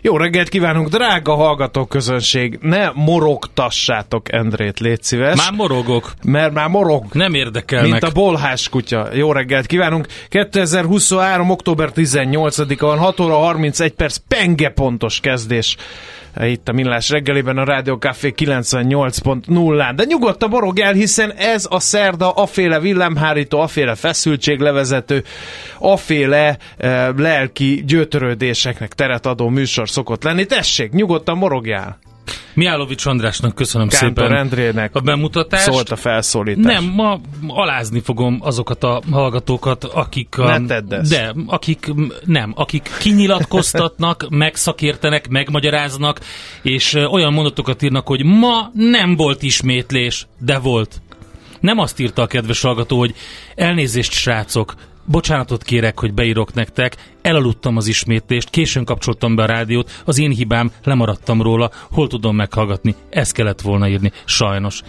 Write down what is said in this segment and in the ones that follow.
Jó reggelt kívánunk, drága hallgató közönség! Ne morogtassátok Endrét, légy szíves. Már morogok. Mert már morog. Nem érdekelnek. Mint a bolhás kutya. Jó reggelt kívánunk! 2023. október 18-a van, 6 óra 31 perc, penge pontos kezdés itt a Millás reggeliben a Rádió Café 98.0-án. De nyugodtan borog el, hiszen ez a szerda aféle villámhárító, aféle feszültséglevezető, aféle e, lelki gyötörődéseknek teret adó műsor szokott lenni. Tessék, nyugodtan morogjál! Miálovics Andrásnak köszönöm Kántor szépen Endrének a bemutatást. Szólt a felszólítás. Nem, ma alázni fogom azokat a hallgatókat, akik... A, ne tedd ezt. De, akik nem, akik kinyilatkoztatnak, megszakértenek, megmagyaráznak, és olyan mondatokat írnak, hogy ma nem volt ismétlés, de volt. Nem azt írta a kedves hallgató, hogy elnézést srácok, Bocsánatot kérek, hogy beírok nektek, elaludtam az ismétlést, későn kapcsoltam be a rádiót, az én hibám, lemaradtam róla, hol tudom meghallgatni, ezt kellett volna írni, sajnos.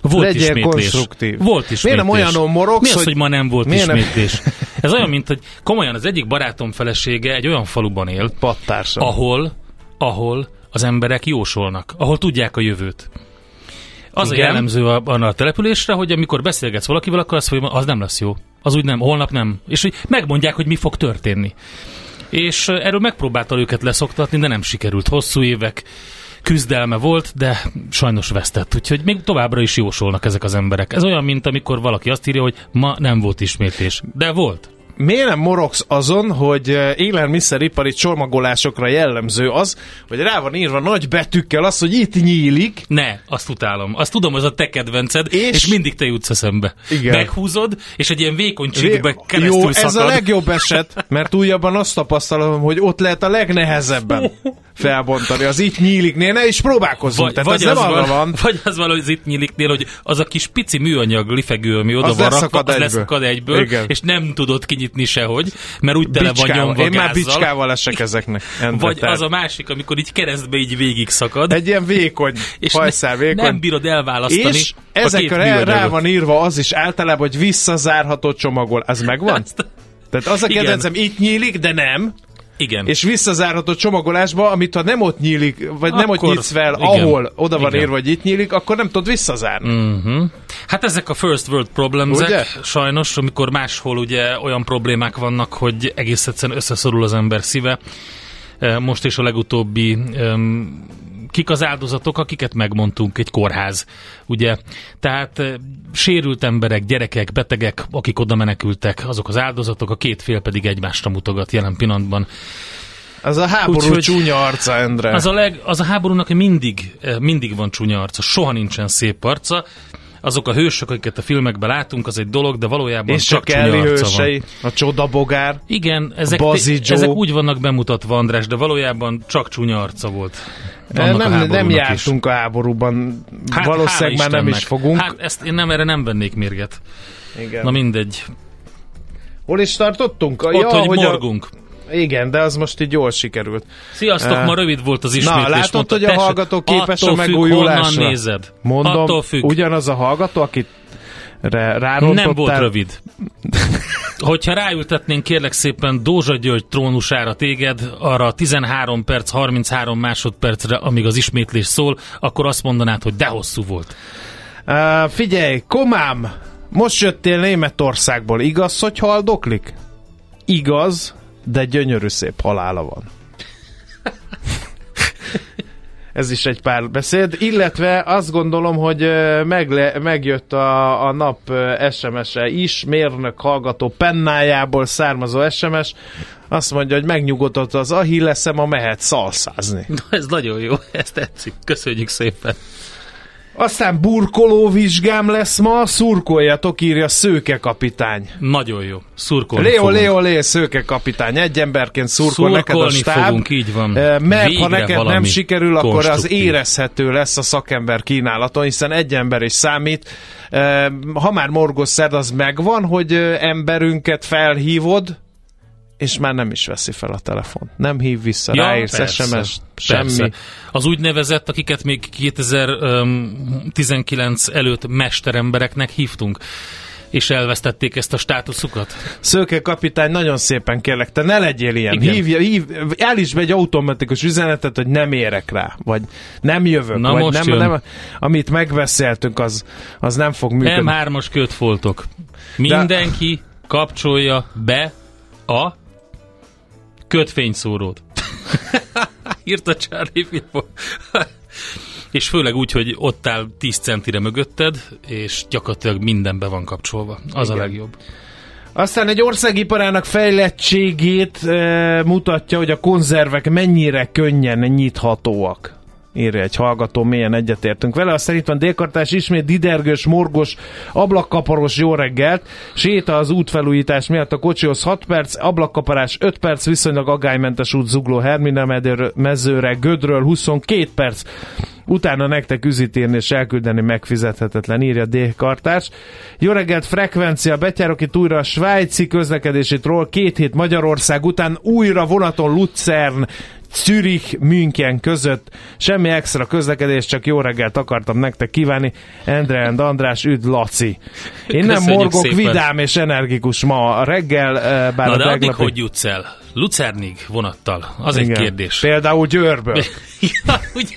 Volt Legyél ismétlés. konstruktív. Volt ismétlés. Miért nem olyanon morogsz, Mi az, hogy- hogy ma nem volt Miért nem- ismétlés? Ez olyan, mint hogy komolyan az egyik barátom felesége egy olyan faluban él, Pattársam. ahol, ahol az emberek jósolnak, ahol tudják a jövőt. Az Igen. a jellemző a, a településre, hogy amikor beszélgetsz valakivel, akkor azt mondja, az nem lesz jó. Az úgy nem, holnap nem. És hogy megmondják, hogy mi fog történni. És eh, erről megpróbálta őket leszoktatni, de nem sikerült. Hosszú évek küzdelme volt, de sajnos vesztett. Úgyhogy még továbbra is jósolnak ezek az emberek. Ez olyan, mint amikor valaki azt írja, hogy ma nem volt ismétlés. De volt. Miért nem morogsz azon, hogy eh, élelmiszeripari csomagolásokra jellemző az, hogy rá van írva nagy betűkkel az, hogy itt nyílik, Ne, azt utálom. Azt tudom, az a te kedvenced, és, És- és mindig te jutsz eszembe. Igen. Meghúzod, és egy ilyen vékony csíkbe Jó, keresztül ez szakad. a legjobb eset, mert újabban azt tapasztalom, hogy ott lehet a legnehezebben felbontani. Az itt nyíliknél, ne is próbálkozzunk. Vagy, Tehát vagy, ez az nem van, van. vagy az van, hogy az itt nyíliknél, hogy az a kis pici műanyag lifegő, ami oda Az van rakva, az egyből. leszakad egyből, Igen. és nem tudod kinyitni sehogy, mert úgy tele van Bicskával. nyomva Én már bicskával esek ezeknek. Endre, Vagy tehát. az a másik, amikor így keresztbe így végig szakad, Egy ilyen vékony, és hajszál vékony. nem bírod elválasztani és ezekre rá, van írva az is általában, hogy visszazárható csomagol. Ez megvan? Tehát az a kedvencem, itt nyílik, de nem. Igen. És visszazárható csomagolásba, amit ha nem ott nyílik, vagy nem ott Akkor- nyitsz fel, igen. ahol oda van Igen. írva, hogy itt nyílik, akkor nem tudod visszazárni. Uh-huh. Hát ezek a first world problems sajnos, amikor máshol ugye olyan problémák vannak, hogy egész egyszerűen összeszorul az ember szíve. Eh, Most is a legutóbbi um, kik az áldozatok, akiket megmondtunk, egy kórház, ugye? Tehát eh, sérült emberek, gyerekek, betegek, akik oda menekültek, azok az áldozatok, a két fél pedig egymásra mutogat jelen pillanatban. Ez a háború Úgyhogy- csúnya arca, Endre. Az a, leg, az a háborúnak mindig, eh, mindig van csúnya arca, soha nincsen szép arca. Azok a hősök, akiket a filmekben látunk, az egy dolog, de valójában És csak Ellie arca van. hősei, a csodabogár. Igen, ezek, ezek úgy vannak bemutatva, András, de valójában csak csúnya arca volt. Annak a nem, nem háborúnak is. jártunk a háborúban, Hát, valószínűleg már nem is fogunk. Hát ezt én nem, erre nem vennék mérget. Igen. Na mindegy. Hol is tartottunk? Ott, hogy a- morgunk. Igen, de az most így jól sikerült. Sziasztok, Eh, ma rövid volt az ismétlés. látod, mondta, hogy a tessék, hallgató képes a megújulásra? nézed. Mondom, attól függ. ugyanaz a hallgató, akit rá, rárontottál. Nem volt rövid. Hogyha ráültetnénk kérlek szépen Dózsa György trónusára téged, arra 13 perc, 33 másodpercre, amíg az ismétlés szól, akkor azt mondanád, hogy de hosszú volt. Uh, figyelj, komám, most jöttél Németországból, igaz, hogy haldoklik? Igaz, de gyönyörű szép halála van. Ez is egy pár beszéd, illetve azt gondolom, hogy megle, megjött a, a nap SMS-e is, mérnök hallgató pennájából származó SMS, azt mondja, hogy megnyugodott az ahilleszem, a mehet szalszázni. Na, ez nagyon jó, ezt tetszik. Köszönjük szépen. Aztán burkoló vizsgám lesz ma, szurkoljatok, írja Szőke kapitány. Nagyon jó. Szurkolni Léo, fogunk. Léo, Léo, Szőke kapitány, egy emberként szurkol neked a Szurkolni stáb. fogunk, így van. Eh, Mert Végre ha neked nem sikerül, akkor az érezhető lesz a szakember kínálaton, hiszen egy ember is számít. Eh, Ha már morgos szed, az megvan, hogy eh, emberünket felhívod, és már nem is veszi fel a telefon. Nem hív vissza, ja, ráírsz persze, SMS, semmi. Persze. Az úgynevezett, akiket még 2019 előtt mesterembereknek hívtunk, és elvesztették ezt a státuszukat. Szőke kapitány, nagyon szépen kérlek, te ne legyél ilyen. Igen. Hívja, hív, állíts be egy automatikus üzenetet, hogy nem érek rá, vagy nem jövök, Na vagy most nem, jön. nem, amit megbeszéltünk, az, az nem fog működni. M3-as kötfoltok. Mindenki kapcsolja be a kötfényszórót. Írta Charlie Filippo. és főleg úgy, hogy ott áll 10 centire mögötted, és gyakorlatilag minden be van kapcsolva. Az Igen. a legjobb. Aztán egy országiparának fejlettségét e, mutatja, hogy a konzervek mennyire könnyen nyithatóak. Írja egy hallgató, mélyen egyetértünk vele. Aztán itt van délkartás, ismét didergős, morgos, ablakkaparos jó reggelt. Séta az útfelújítás miatt a kocsihoz 6 perc, ablakkaparás 5 perc, viszonylag agálymentes út zugló Hermina medőr- mezőre, Gödről 22 perc. Utána nektek üzítírni és elküldeni megfizethetetlen, írja D-kartás. Jó reggelt, frekvencia, betyárok itt újra a svájci közlekedési troll, két hét Magyarország után újra vonaton Luzern, Zürich, München között. Semmi extra közlekedés, csak jó reggelt akartam nektek kívánni. Endre and András, üdv Laci. Én nem Köszönjük morgok, szépen. vidám és energikus ma a reggel, eh, bár Na a de addig tegnapi- hogy jutsz el? Lucernig vonattal? Az egy Igen. kérdés. Például Győrből. ja, ugye,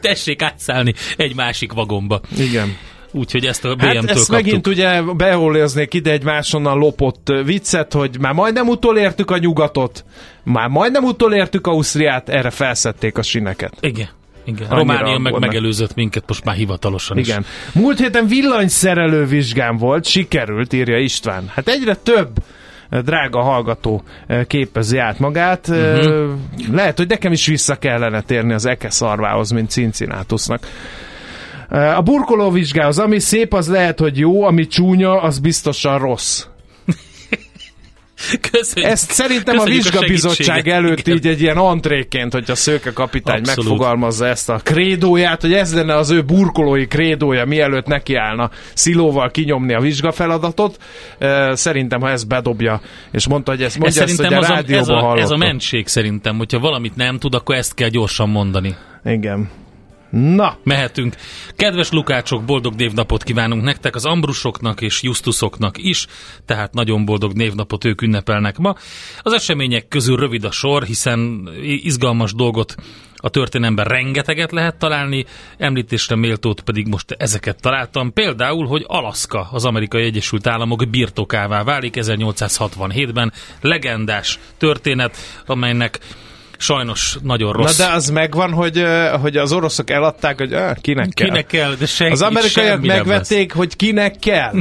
tessék átszállni egy másik vagomba. Igen. Úgyhogy ezt a BM-től Hát ezt kaptuk. megint ugye beholléznék ide egy máshonnan lopott viccet, hogy már majdnem utolértük a nyugatot, már majdnem utolértük Ausztriát, erre felszedték a sineket. Igen. Igen. Annyira Románia meg megelőzött minket most már hivatalosan is. Igen. Múlt héten villanyszerelő vizsgám volt, sikerült, írja István. Hát egyre több drága hallgató képezi át magát. Uh-huh. Lehet, hogy nekem is vissza kellene térni az Eke szarvához, mint Cincinnatusnak. Ö, A burkoló vizsgához, ami szép, az lehet, hogy jó, ami csúnya, az biztosan rossz. Köszönjük. Ezt szerintem a Köszönjük vizsgabizottság segítséget. előtt Igen. így egy ilyen antréként, hogyha Szőke kapitány Abszolút. megfogalmazza ezt a krédóját, hogy ez lenne az ő burkolói krédója, mielőtt nekiállna szilóval kinyomni a vizsgafeladatot. Ö, Szerintem, ha ezt bedobja, és mondta, hogy ezt Ez mondja ezt, hogy a az a, ez, rádióban a, ez a hallotta. mentség szerintem, hogyha valamit nem tud, akkor ezt kell gyorsan mondani. Igen. Na, Mehetünk. Kedves Lukácsok, boldog névnapot kívánunk nektek, az Ambrusoknak és Justusoknak is, tehát nagyon boldog névnapot ők ünnepelnek ma. Az események közül rövid a sor, hiszen izgalmas dolgot a történelemben rengeteget lehet találni, említésre méltót pedig most ezeket találtam. Például, hogy Alaszka az Amerikai Egyesült Államok birtokává válik 1867-ben. Legendás történet, amelynek sajnos nagyon na rossz. de az megvan, hogy, hogy az oroszok eladták, hogy ö, kinek kell. Kinek kell, de senki, Az amerikaiak nem lesz. megvették, hogy kinek kell.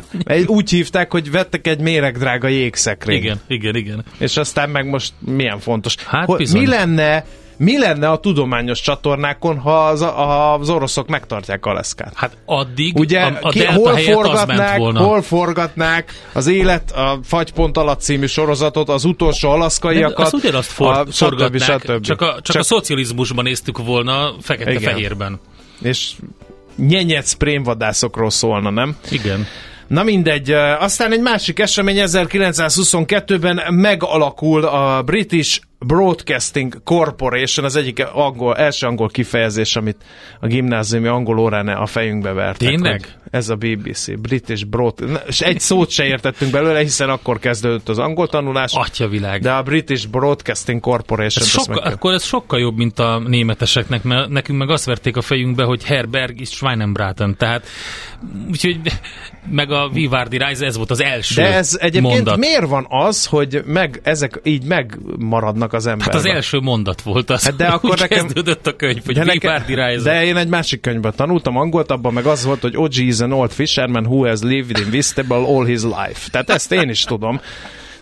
Úgy hívták, hogy vettek egy méregdrága jégszekrényt. Igen, igen, igen. És aztán meg most milyen fontos. Hát Hogy mi lenne, mi lenne a tudományos csatornákon, ha az, ha az oroszok megtartják Aleszkát? Hát addig Ugye, a, a ki, hol, helyett az ment forgatnák, volna. hol forgatnák az élet, a Fagypont alatt című sorozatot, az utolsó alaszkaiakat, azt ugyanazt for, a, stb. forgatnák, stb. Csak, a, csak, a szocializmusban néztük volna fekete-fehérben. És nyenyec prémvadászokról szólna, nem? Igen. Na mindegy, aztán egy másik esemény 1922-ben megalakul a British Broadcasting Corporation, az egyik angol, első angol kifejezés, amit a gimnáziumi angol órán a fejünkbe vertek. Tényleg? Ez a BBC, British Broad... És egy szót se értettünk belőle, hiszen akkor kezdődött az angol tanulás, Atyavilág. de a British Broadcasting Corporation... Ez sokkal, akkor ez sokkal jobb, mint a németeseknek, mert nekünk meg azt verték a fejünkbe, hogy Herberg is Schweinenbraten, tehát úgyhogy meg a Vivardi Rise, ez volt az első De ez egyébként mondat. miért van az, hogy meg, ezek így megmaradnak az emberben? Hát az első mondat volt az. Hát de akkor nekem- kezdődött a könyv, hogy De, nekem, de én egy másik könyvben tanultam angolt, abban meg az volt, hogy OG is an old fisherman who has lived in Vistable all his life. Tehát ezt én is tudom.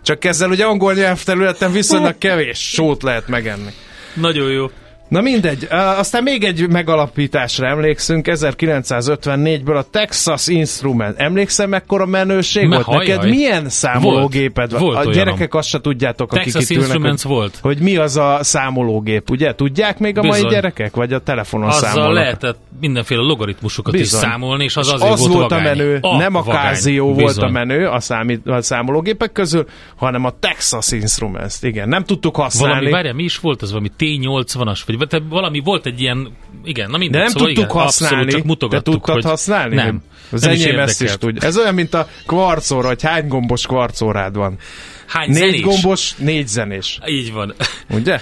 Csak ezzel ugye angol nyelvterületen viszonylag kevés sót lehet megenni. Nagyon jó. Na mindegy, aztán még egy megalapításra emlékszünk, 1954-ből a Texas Instrument. Emlékszem, mekkora menőség Me- volt? hajjaj. Neked milyen számológéped van? Volt A olyanom. gyerekek azt se tudjátok, akik Texas itt ülnek, Instruments hogy, volt. hogy mi az a számológép, ugye? Tudják még a mai Bizony. gyerekek? Vagy a telefonon Azzal számolnak? lehetett mindenféle logaritmusokat Bizony. is számolni, és az És azért az volt, volt a menő, nem a. Casio volt a menő a, számít, a számológépek közül, hanem a Texas Instruments. Igen, nem tudtuk használni. Valami, várjál, mi is volt az, valami T80-as, vagy te- valami volt egy ilyen, igen, na mindegy. De nem szóval tudtuk igen, használni. Abszolút, csak Te mutogattuk, tudtad hogy használni? Nem. Az nem is enyém ezt is tudja. Ez olyan, mint a kvarcóra, hogy hány gombos kvarcórád van. Hány Négy zenés? gombos, négy zenés. Így van. Ugye?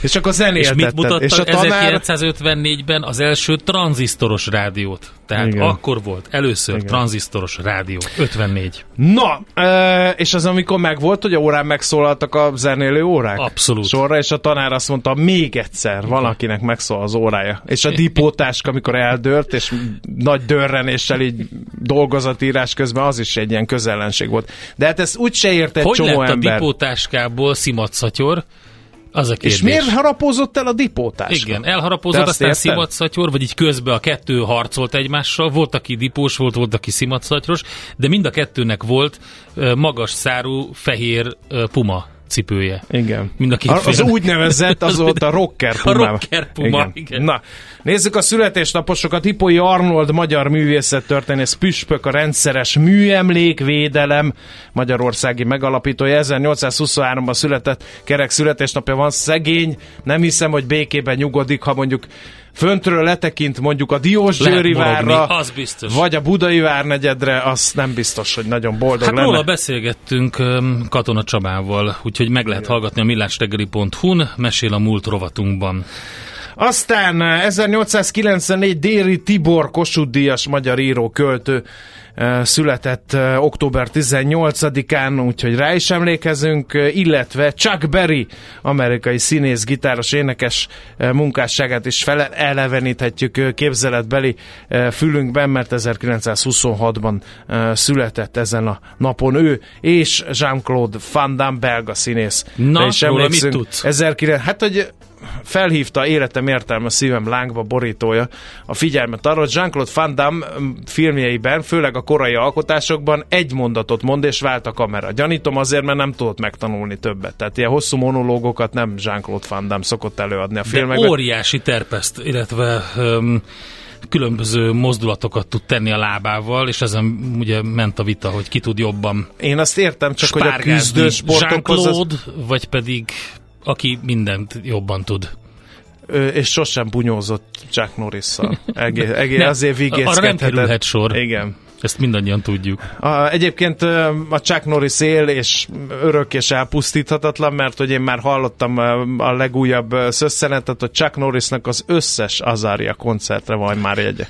És akkor És zenéltetted. mit mutattak És a tanár... 1954-ben az első tranzisztoros rádiót? Tehát Igen. Akkor volt először Igen. Tranzisztoros rádió. 54. Na, és az amikor megvolt, hogy a órán megszólaltak a zenélő órák? Abszolút. Sorra, és a tanár azt mondta, még egyszer valakinek megszól az órája. És a dipótáska, amikor eldőlt, és nagy dörrenéssel így dolgozatírás közben, az is egy ilyen közellenség volt. De hát ezt úgy se ért egy Hogy csomó lett a ember. dipótáskából szimatszatyor? Az a kérdés. És miért harapózott el a dipótáska? Igen, elharapozott, azt aztán szimatszatyor, vagy így közben a kettő harcolt egymással, volt, aki dipós volt, volt, aki szimatszatyros, de mind a kettőnek volt magas szárú fehér puma cipője. Igen. Mind a két A- az félnek. úgynevezett, az volt a rocker A puma. rocker puma, igen. Na, nézzük a születésnaposokat. Hipoi Arnold, magyar művészettörténész püspök, a rendszeres műemlékvédelem magyarországi megalapítója. 1823-ban született, kerek születésnapja van, szegény. Nem hiszem, hogy békében nyugodik, ha mondjuk föntről letekint mondjuk a Diósgyőri várra, az biztos. vagy a Budai várnegyedre, az nem biztos, hogy nagyon boldog Hát lenne. róla beszélgettünk Katona Csabával, úgyhogy meg lehet hallgatni a millástegeli.hu-n, mesél a múlt rovatunkban. Aztán eh, 1894 Déri Tibor Kossuth Díjas magyar író költő született október 18-án, úgyhogy rá is emlékezünk, illetve Chuck Berry, amerikai színész, gitáros, énekes munkásságát is fele eleveníthetjük képzeletbeli fülünkben, mert 1926-ban eh, született ezen a napon ő, és Jean-Claude Van Damme, belga színész. Na, is róla mit tudsz? 1900, hát, hogy felhívta életem értelme szívem lángba borítója a figyelmet arra, hogy Jean-Claude Van Damme mm, filmjeiben, főleg a korai alkotásokban egy mondatot mond és vált a kamera. Gyanítom azért, mert nem tudott megtanulni többet. Tehát ilyen hosszú monológokat nem Jean-Claude Van Damme szokott előadni a De filmekben. óriási terpeszt, illetve öm, különböző mozdulatokat tud tenni a lábával, és ezen ugye ment a vita, hogy ki tud jobban Én azt értem, csak hogy a küzdő sportokhoz az, vagy pedig aki mindent jobban tud. ö, és sosem bunyózott Chuck Norris-szal. Egész, egész, azért arra nem kerülhet sor. Igen. Ezt mindannyian tudjuk. A, egyébként a Chuck Norris él, és örök és elpusztíthatatlan, mert hogy én már hallottam a legújabb szösszenetet, hogy Chuck Norrisnak az összes Azaria koncertre van már jegye.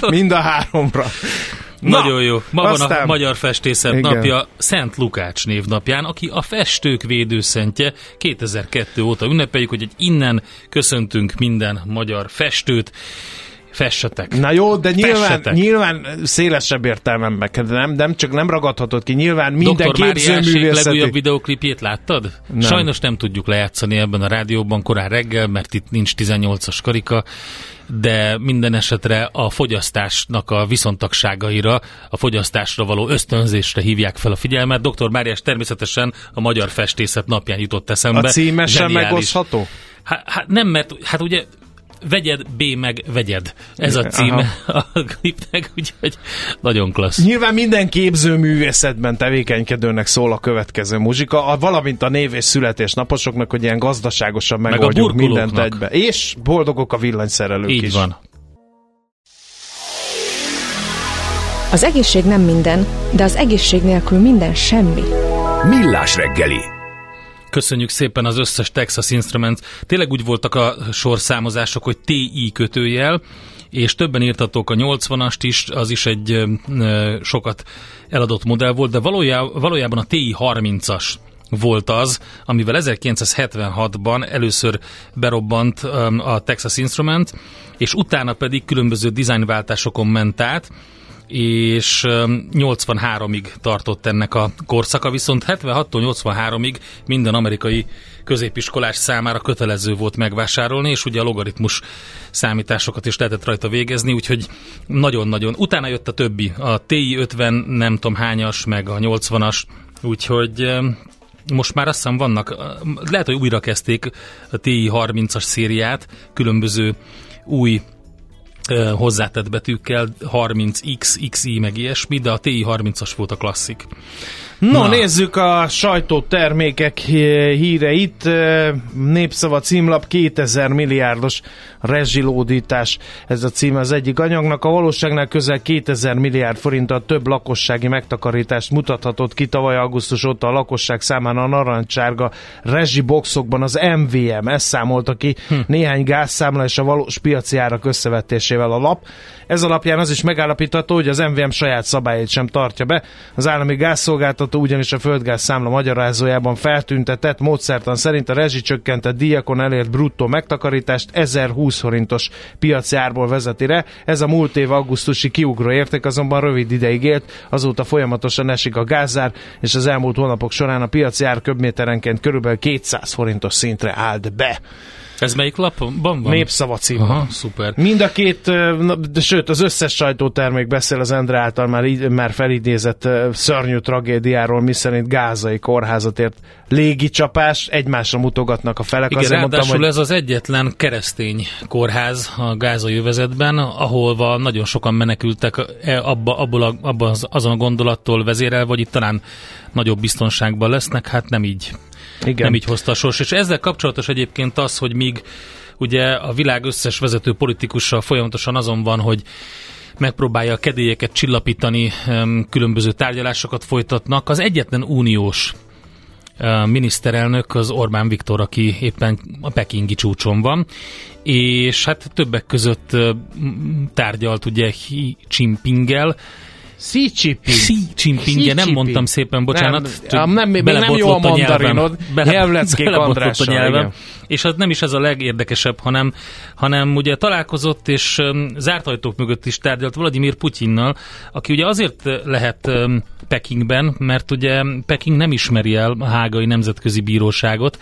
Mind a háromra. Na, Nagyon jó. Ma van a aztán- Magyar Festészet Igen. napja Szent Lukács névnapján, aki a festők védőszentje 2002 óta ünnepeljük, hogy egy innen köszöntünk minden magyar festőt. Fessetek. Na jó, de nyilván, Fessetek. nyilván szélesebb értelmemben, nem, nem csak nem ragadhatod ki, nyilván minden Dr. Képzőművészeti... legújabb videoklipjét láttad? Nem. Sajnos nem tudjuk lejátszani ebben a rádióban korán reggel, mert itt nincs 18-as karika, de minden esetre a fogyasztásnak a viszontagságaira, a fogyasztásra való ösztönzésre hívják fel a figyelmet. Dr. Máriás természetesen a Magyar Festészet napján jutott eszembe. A címe sem Zseniális. megosztható? Hát, hát nem, mert hát ugye vegyed, B meg vegyed. Ez a címe a klipnek, úgyhogy nagyon klassz. Nyilván minden képzőművészetben tevékenykedőnek szól a következő muzsika, a, valamint a név és születésnaposoknak, hogy ilyen gazdaságosan megoldjuk mindent burkolóknak. egybe. És boldogok a villanyszerelők Így is. van. Az egészség nem minden, de az egészség nélkül minden semmi. Millás reggeli. Köszönjük szépen az összes Texas Instruments. Tényleg úgy voltak a sorszámozások, hogy TI kötőjel, és többen írtatok a 80-ast is, az is egy ö, sokat eladott modell volt, de valójá, valójában a TI 30-as volt az, amivel 1976-ban először berobbant a Texas Instrument, és utána pedig különböző dizájnváltásokon ment át, és öm, 83-ig tartott ennek a korszaka, viszont 76-tól 83-ig minden amerikai középiskolás számára kötelező volt megvásárolni, és ugye a logaritmus számításokat is lehetett rajta végezni, úgyhogy nagyon-nagyon. Utána jött a többi, a TI 50 nem tudom hányas, meg a 80-as, úgyhogy most már azt hiszem vannak, lehet, hogy újra kezdték a TI 30-as szériát, különböző új hozzátett betűkkel, 30X, XI, meg ilyesmi, de a TI 30-as volt a klasszik. No, Na. nézzük a sajtótermékek hí- híreit. Népszava címlap 2000 milliárdos rezsilódítás. Ez a cím az egyik anyagnak. A valóságnál közel 2000 milliárd forinttal több lakossági megtakarítást mutathatott ki tavaly augusztus óta a lakosság számára a narancsárga rezsiboxokban az MVM. Ezt számolta ki hm. néhány gázszámla és a valós piaci árak összevetésével a lap. Ez alapján az is megállapítható, hogy az MVM saját szabályait sem tartja be. Az állami gázszolgáltató ugyanis a földgáz számla magyarázójában feltüntetett módszertan szerint a rezsicsökkentett díjakon elért bruttó megtakarítást 1020 forintos piaci árból vezeti re. Ez a múlt év augusztusi kiugró érték azonban rövid ideig élt, azóta folyamatosan esik a gázár, és az elmúlt hónapok során a piaci ár köbméterenként körülbelül 200 forintos szintre állt be. Ez melyik lapon van? van? Népszava cím. Aha, szuper. Mind a két, de sőt, az összes sajtótermék beszél az Endre által már, így- már felidézett szörnyű tragédiáról, miszerint gázai kórházat ért légicsapás, egymásra mutogatnak a felek. Igen, Azért mondtam, ráadásul hogy ez az egyetlen keresztény kórház a gázai övezetben, ahol nagyon sokan menekültek e- abba, abból a, abba az, azon a gondolattól vezérel, vagy itt talán nagyobb biztonságban lesznek, hát nem így, igen. nem így hozta a sors. És ezzel kapcsolatos egyébként az, hogy míg ugye a világ összes vezető politikusa folyamatosan azon van, hogy megpróbálja a kedélyeket csillapítani, különböző tárgyalásokat folytatnak. Az egyetlen uniós miniszterelnök az Orbán Viktor, aki éppen a pekingi csúcson van, és hát többek között tárgyalt ugye Xi Jinpinggel, Xi Jinping. Xi Jinping, Xi nem mondtam szépen, bocsánat. Nem, nem, még nem jó a mandarinod. Nyelvleckék Andrással, a nyelvem. igen. És az nem is ez a legérdekesebb, hanem, hanem ugye találkozott és um, zárt ajtók mögött is tárgyalt Vladimir Putyinnal, aki ugye azért lehet um, Pekingben, mert ugye Peking nem ismeri el a hágai nemzetközi bíróságot,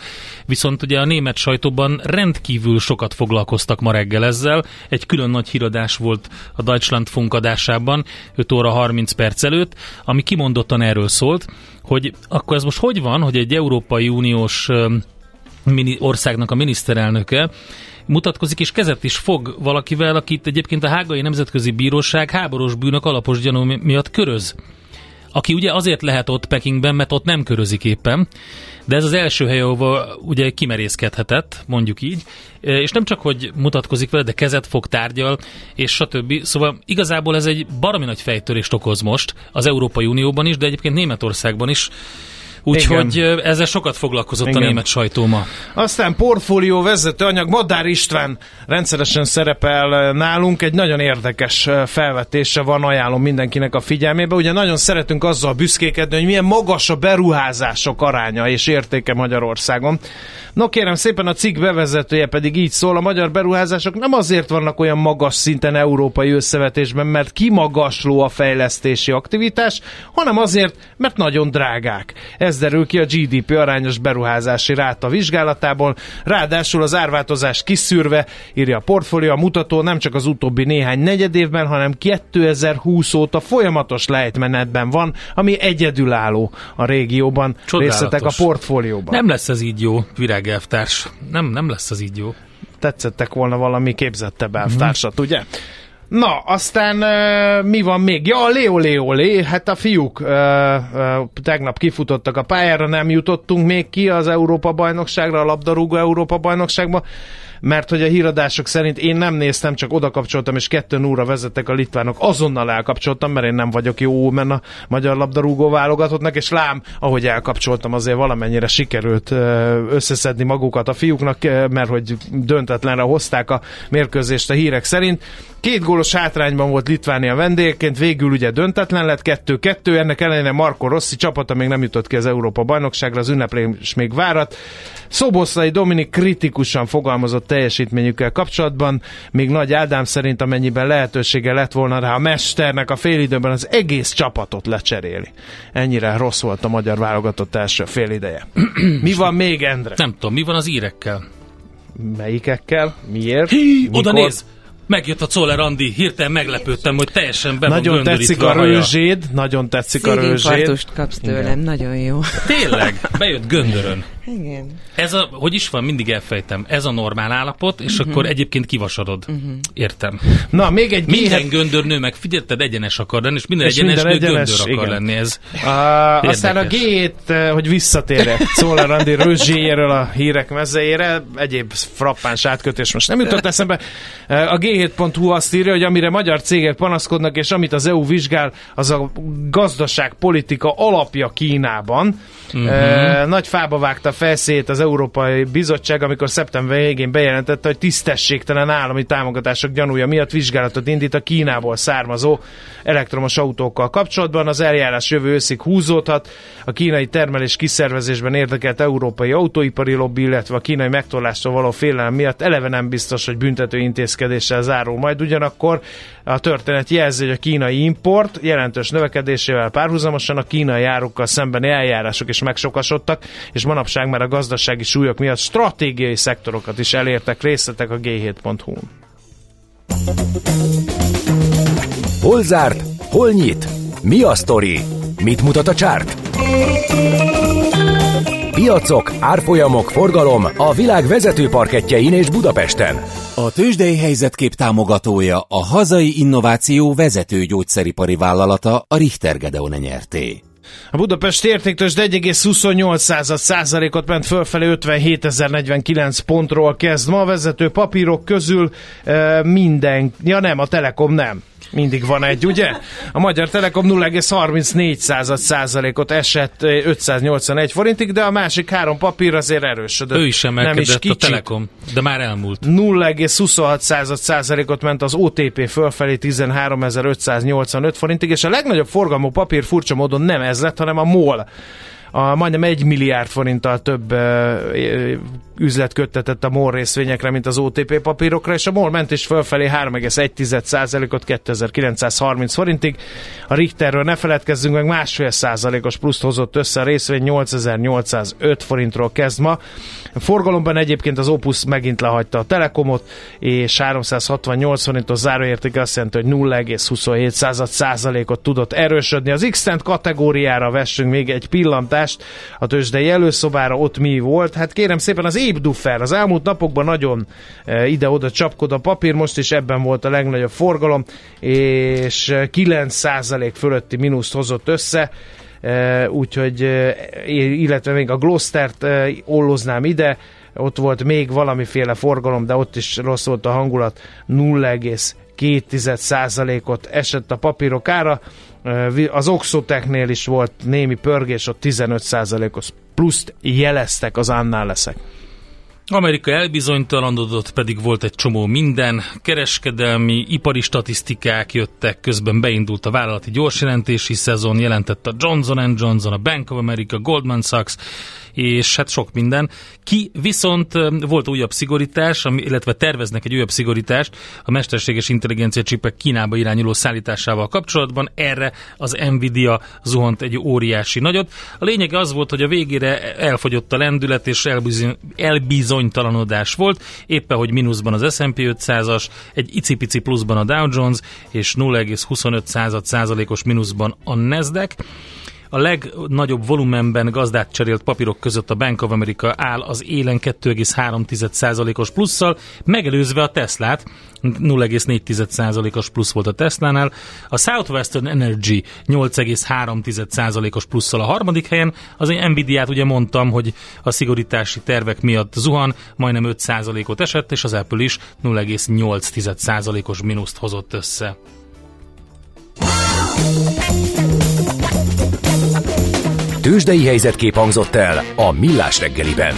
viszont ugye a német sajtóban rendkívül sokat foglalkoztak ma reggel ezzel. Egy külön nagy híradás volt a Deutschlandfunk adásában 5 óra 30 perc előtt, ami kimondottan erről szólt, hogy akkor ez most hogy van, hogy egy Európai Uniós országnak a miniszterelnöke mutatkozik és kezet is fog valakivel, akit egyébként a Hágai Nemzetközi Bíróság háborús bűnök alapos gyanú mi- miatt köröz. Aki ugye azért lehet ott Pekingben, mert ott nem körözik éppen, de ez az első hely, ahova ugye kimerészkedhetett, mondjuk így, E, és nem csak, hogy mutatkozik vele, de kezet fog, tárgyal, és stb. Szóval igazából ez egy baromi nagy fejtörést okoz most az Európai Unióban is, de egyébként Németországban is, Úgyhogy ezzel sokat foglalkozott Igen. a német sajtó ma. Aztán portfólió vezető anyag, Madár István rendszeresen szerepel nálunk, egy nagyon érdekes felvetése van, ajánlom mindenkinek a figyelmébe. Ugye nagyon szeretünk azzal büszkékedni, hogy milyen magas a beruházások aránya és értéke Magyarországon. No kérem szépen, a cikk bevezetője pedig így szól, a magyar beruházások nem azért vannak olyan magas szinten európai összevetésben, mert kimagasló a fejlesztési aktivitás, hanem azért, mert nagyon drágák. Ez derül ki a GDP arányos beruházási ráta vizsgálatából, ráadásul az árváltozás kiszűrve, írja a portfólió, a mutató nem csak az utóbbi néhány negyed évben, hanem 2020 óta folyamatos lejtmenetben van, ami egyedülálló a régióban. Csodálatos. Részletek a portfólióban. Nem lesz ez így jó, virágelvtárs. Nem, nem lesz ez így jó. Tetszettek volna valami képzettebb elvtársat, ugye? Na, aztán uh, mi van még? Ja, Leo Leo Lé, hát a fiúk uh, uh, tegnap kifutottak a pályára, nem jutottunk még ki az Európa bajnokságra, a labdarúgó Európa bajnokságba, mert hogy a híradások szerint én nem néztem, csak oda kapcsoltam, és kettő óra vezettek a litvánok. Azonnal elkapcsoltam, mert én nem vagyok jó men a magyar labdarúgó válogatottnak, és lám, ahogy elkapcsoltam, azért valamennyire sikerült ö, összeszedni magukat a fiúknak, mert hogy döntetlenre hozták a mérkőzést a hírek szerint. Két gólos hátrányban volt Litvánia vendégként, végül ugye döntetlen lett, kettő-kettő, ennek ellenére Marco Rossi csapata még nem jutott ki az Európa bajnokságra, az ünneplés még várat. Szoboszlai Dominik kritikusan fogalmazott teljesítményükkel kapcsolatban, még Nagy Ádám szerint amennyiben lehetősége lett volna rá a mesternek a félidőben az egész csapatot lecseréli. Ennyire rossz volt a magyar válogatott első félideje. Mi van még, Endre? Nem tudom, mi van az írekkel? Melyikekkel? Miért? Hí, oda néz! Megjött a Czoller Andi, hirtelen meglepődtem, hogy teljesen be van Nagyon göndörítve tetszik a rőzséd, nagyon tetszik a rőzséd. Kapsz tőlem, nagyon jó. Tényleg, bejött göndörön. Igen. Ez a, hogy is van, mindig elfejtem. Ez a normál állapot, és Mhm. akkor egyébként kivasarod. Értem. Na, még egy Minden G7 göndörnő meg figyelted egyenes akar lenni, és minden És egyenes minden egyenes, göndör akar lenni. Ez Uh, aztán a. G7, eh, hogy visszatérjek Szóler Andi rőzséjéről a hírek mezejére, egyéb frappáns átkötés most nem jutott eszembe. Eh, A G7.hu azt írja, hogy amire magyar cégek panaszkodnak, és amit az EU vizsgál, az a gazdaságpolitika alapja Kínában. Uh-huh. Nagy fába vágta a felszét az Európai Bizottság, amikor szeptember végén bejelentette, hogy tisztességtelen állami támogatások gyanúja miatt vizsgálatot indít a Kínából származó elektromos autókkal kapcsolatban. Az eljárás jövő őszig húzódhat. A kínai termelés kiszervezésben érdekelt európai autóipari lobby, illetve a kínai megtorlástól való félelem miatt eleve nem biztos, hogy büntető intézkedéssel zárul majd. Ugyanakkor a történet jelzi, hogy a kínai import jelentős növekedésével párhuzamosan a kínai árukkal szembeni eljárások is megsokasodtak, és manapság már a gazdasági súlyok miatt stratégiai szektorokat is elértek részletek a g7.hu-n. Hol zárt? Hol nyit? Mi a sztori? Mit mutat a csárt? Piacok, árfolyamok, forgalom a világ vezető parketjein és Budapesten. A tőzsdei helyzetkép támogatója a hazai innováció vezető gyógyszeripari vállalata a Richter Gedeon nyerté. A Budapest értéktős 1,28 százalékot ment fölfelé 57.049 pontról kezd ma a vezető papírok közül minden, ja nem, a Telekom nem. Mindig van egy, ugye? A Magyar Telekom 0,34 század százalékot esett eh, 581 forintig, de a másik három papír azért erősödött. ő is nem emelkedett is a kicsit. Telekom, de már elmúlt. 0,26 század százalékot ment az OTP fölfelé 13.585 forintig, és a legnagyobb forgalmú papír furcsa módon nem ez lett, hanem a MOL. A majdnem egy milliárd forinttal több üzlet köttetett a MOL részvényekre, mint az OTP papírokra, és a MOL ment is fölfelé 3,1%-ot 2930 forintig. A Richterről ne feledkezzünk meg, másfél százalékos pluszt hozott össze a részvény 8805 forintról kezd ma. Forgalomban egyébként az Opus megint lehagyta a Telekomot, és 368 forintos záróérték azt jelenti, hogy 0,27 százalékot tudott erősödni. Az x kategóriára vessünk még egy pillantást a tőzsdei előszobára, ott mi volt. Hát kérem szépen az Ébduffer az elmúlt napokban nagyon e, ide-oda csapkod a papír, most is ebben volt a legnagyobb forgalom, és e, 9 százalék fölötti mínuszt hozott össze. Uh, úgyhogy, illetve még a Gloucester-t olloznám ide, ott volt még valamiféle forgalom, de ott is rossz volt a hangulat, 0,2%-ot esett a papírok ára, az Oxotechnél is volt némi pörgés, ott 15%-os pluszt jeleztek az annál leszek. Amerika elbizonytalanodott, pedig volt egy csomó minden, kereskedelmi, ipari statisztikák jöttek, közben beindult a vállalati gyorsjelentési szezon, jelentett a Johnson Johnson, a Bank of America, Goldman Sachs, és hát sok minden. Ki viszont volt újabb szigorítás, illetve terveznek egy újabb szigorítást a mesterséges intelligencia csipek Kínába irányuló szállításával kapcsolatban. Erre az Nvidia zuhant egy óriási nagyot. A lényeg az volt, hogy a végére elfogyott a lendület, és elbizony, elbizonytalanodás volt. Éppen, hogy mínuszban az S&P 500-as, egy icipici pluszban a Dow Jones, és 0,25 százalékos mínuszban a Nasdaq. A legnagyobb volumenben gazdát cserélt papírok között a Bank of America áll az élen 2,3%-os plusszal, megelőzve a Teslát, 0,4%-os plusz volt a Teslánál, a Southwestern Energy 8,3%-os plusszal a harmadik helyen, az Nvidia-t ugye mondtam, hogy a szigorítási tervek miatt zuhan, majdnem 5%-ot esett, és az Apple is 0,8%-os mínuszt hozott össze. Tőzsdei helyzetkép hangzott el a Millás reggeliben.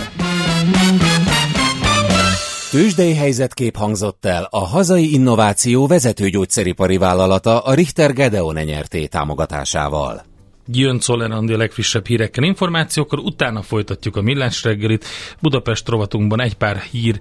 Tőzsdei helyzetkép hangzott el a hazai innováció vezető gyógyszeripari vállalata a Richter Gedeon nyerté támogatásával. Jön Czoller a legfrissebb hírekkel, információkkal, utána folytatjuk a millás reggelit. Budapest rovatunkban egy pár hír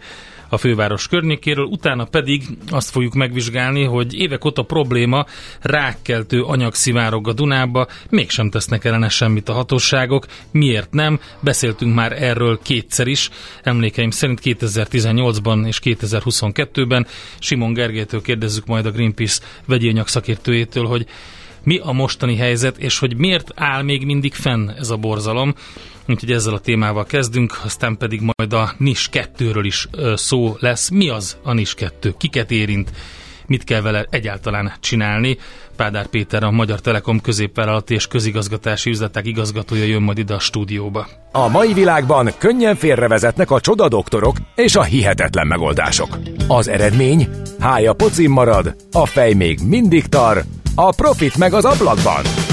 a főváros környékéről, utána pedig azt fogjuk megvizsgálni, hogy évek óta probléma, rákkeltő anyag szivárog a Dunába, mégsem tesznek ellene semmit a hatóságok. Miért nem? Beszéltünk már erről kétszer is. Emlékeim szerint 2018-ban és 2022-ben Simon Gergelytől kérdezzük majd a Greenpeace vegyi anyag szakértőjétől, hogy mi a mostani helyzet, és hogy miért áll még mindig fenn ez a borzalom. Úgyhogy ezzel a témával kezdünk, aztán pedig majd a NIS 2-ről is szó lesz. Mi az a NIS 2? Kiket érint? Mit kell vele egyáltalán csinálni? Pádár Péter, a Magyar Telekom középvállalati és közigazgatási üzletek igazgatója jön majd ide a stúdióba. A mai világban könnyen félrevezetnek a csoda doktorok és a hihetetlen megoldások. Az eredmény? Hája pocim marad, a fej még mindig tar, a profit meg az ablakban.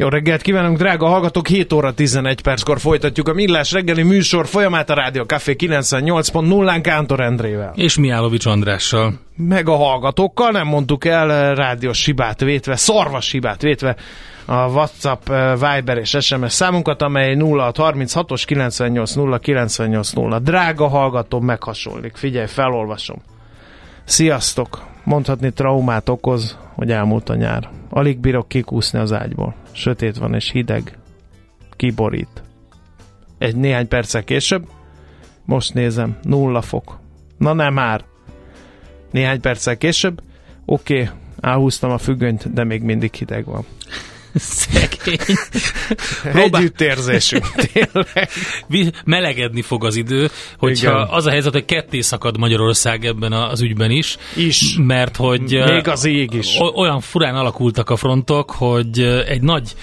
Jó reggelt kívánunk, drága hallgatók! 7 óra 11 perckor folytatjuk a Millás reggeli műsor folyamát a Rádió Café 98.0-án Kántor Endrével. És Miálovics Andrással. Meg a hallgatókkal, nem mondtuk el, rádiós hibát vétve, szarvas hibát vétve a WhatsApp, eh, Viber és SMS számunkat, amely 0636-os 980 980. Drága hallgató, meghasonlik. Figyelj, felolvasom. Sziasztok! Mondhatni traumát okoz, hogy elmúlt a nyár. Alig bírok kikúszni az ágyból. Sötét van és hideg. Kiborít. Egy néhány perccel később, most nézem, nulla fok. Na nem már. Néhány perccel később, oké, okay, elhúztam a függönyt, de még mindig hideg van. Szegény. Együttérzésünk, tényleg. Melegedni fog az idő, hogyha Igen. az a helyzet, hogy ketté szakad Magyarország ebben az ügyben is. Is. Mert hogy... Még az ég is. Olyan furán alakultak a frontok, hogy egy nagy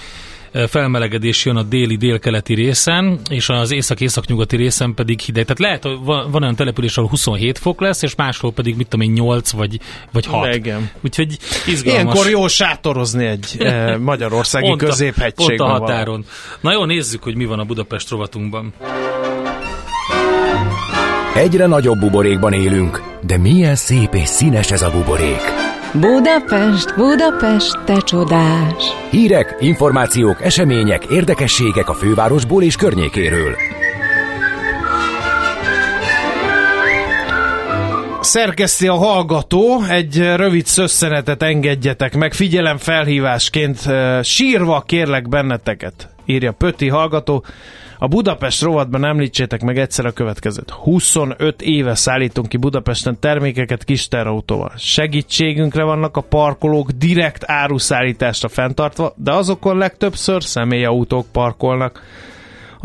felmelegedés jön a déli délkeleti részen, és az észak-északnyugati részen pedig hideg. Tehát lehet, hogy van, van olyan település, ahol 27 fok lesz, és máshol pedig, mit tudom én, 8 vagy, vagy 6. Igen. Úgyhogy izgalmas. Ilyenkor jó sátorozni egy eh, magyarországi pont a, középhegység. Pont a határon. Na jó, nézzük, hogy mi van a Budapest rovatunkban. Egyre nagyobb buborékban élünk, de milyen szép és színes ez a buborék. Budapest, Budapest, te csodás! Hírek, információk, események, érdekességek a fővárosból és környékéről. Szerkeszti a hallgató, egy rövid szösszenetet engedjetek meg, figyelem felhívásként, sírva kérlek benneteket, írja Pöti hallgató. A Budapest rovatban említsétek meg egyszer a következőt. 25 éve szállítunk ki Budapesten termékeket kis terautóval. Segítségünkre vannak a parkolók direkt áruszállításra fenntartva, de azokon legtöbbször személyautók parkolnak.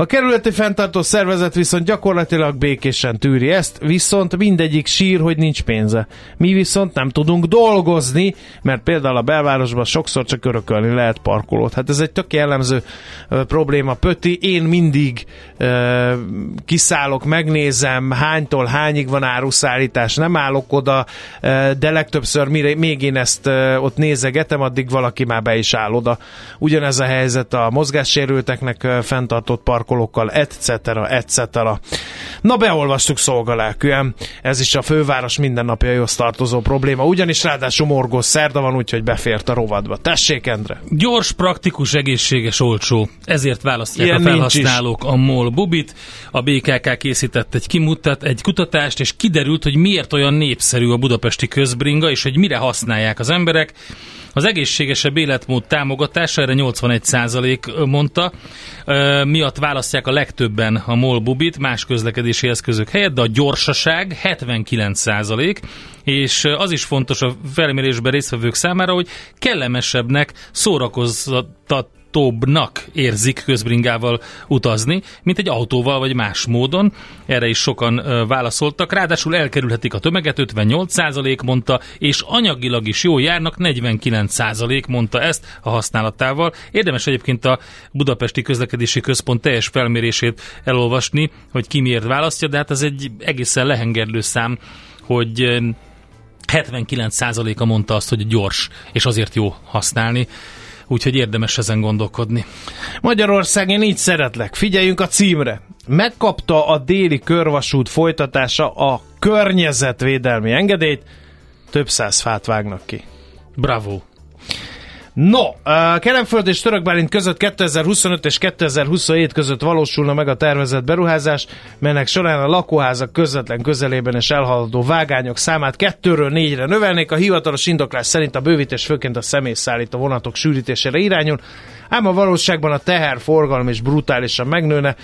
A kerületi fenntartó szervezet viszont gyakorlatilag békésen tűri ezt, viszont mindegyik sír, hogy nincs pénze. Mi viszont nem tudunk dolgozni, mert például a belvárosban sokszor csak örökölni lehet parkolót. Hát ez egy tök jellemző probléma. Pöti, én mindig ö, kiszállok, megnézem, hánytól hányig van áruszállítás, nem állok oda, ö, de legtöbbször mire, még én ezt ö, ott nézegetem, addig valaki már be is áll oda. Ugyanez a helyzet a mozgássérülteknek ö, fenntartott parkolók parkolókkal, etc. etc. Na, beolvastuk szolgalelkűen, ez is a főváros mindennapjaihoz tartozó probléma, ugyanis ráadásul morgós szerda van, úgyhogy befért a rovadba. Tessék, Endre! Gyors, praktikus, egészséges, olcsó. Ezért választják Ilyen a felhasználók a MOL Bubit. A BKK készített egy kimutat, egy kutatást, és kiderült, hogy miért olyan népszerű a budapesti közbringa, és hogy mire használják az emberek. Az egészségesebb életmód támogatása, erre 81% mondta, miatt választják a legtöbben a MOL Bubit más közlekedési eszközök helyett, de a gyorsaság 79%, és az is fontos a felmérésben résztvevők számára, hogy kellemesebbnek, szórakoztat tobbnak érzik közbringával utazni, mint egy autóval vagy más módon. Erre is sokan válaszoltak. Ráadásul elkerülhetik a tömeget, 58% mondta, és anyagilag is jó járnak, 49% mondta ezt a használatával. Érdemes egyébként a Budapesti Közlekedési Központ teljes felmérését elolvasni, hogy ki miért választja, de hát ez egy egészen lehengerlő szám, hogy 79%-a mondta azt, hogy gyors, és azért jó használni úgyhogy érdemes ezen gondolkodni. Magyarország, én így szeretlek. Figyeljünk a címre. Megkapta a déli körvasút folytatása a környezetvédelmi engedélyt, több száz fát vágnak ki. Bravo! No, Kelemföld és Törökbálint között 2025 és 2027 között valósulna meg a tervezett beruházás, melynek során a lakóházak közvetlen közelében és elhaladó vágányok számát kettőről négyre növelnék. A hivatalos indoklás szerint a bővítés főként a személyszállító vonatok sűrítésére irányul, ám a valóságban a teherforgalom is brutálisan megnőne,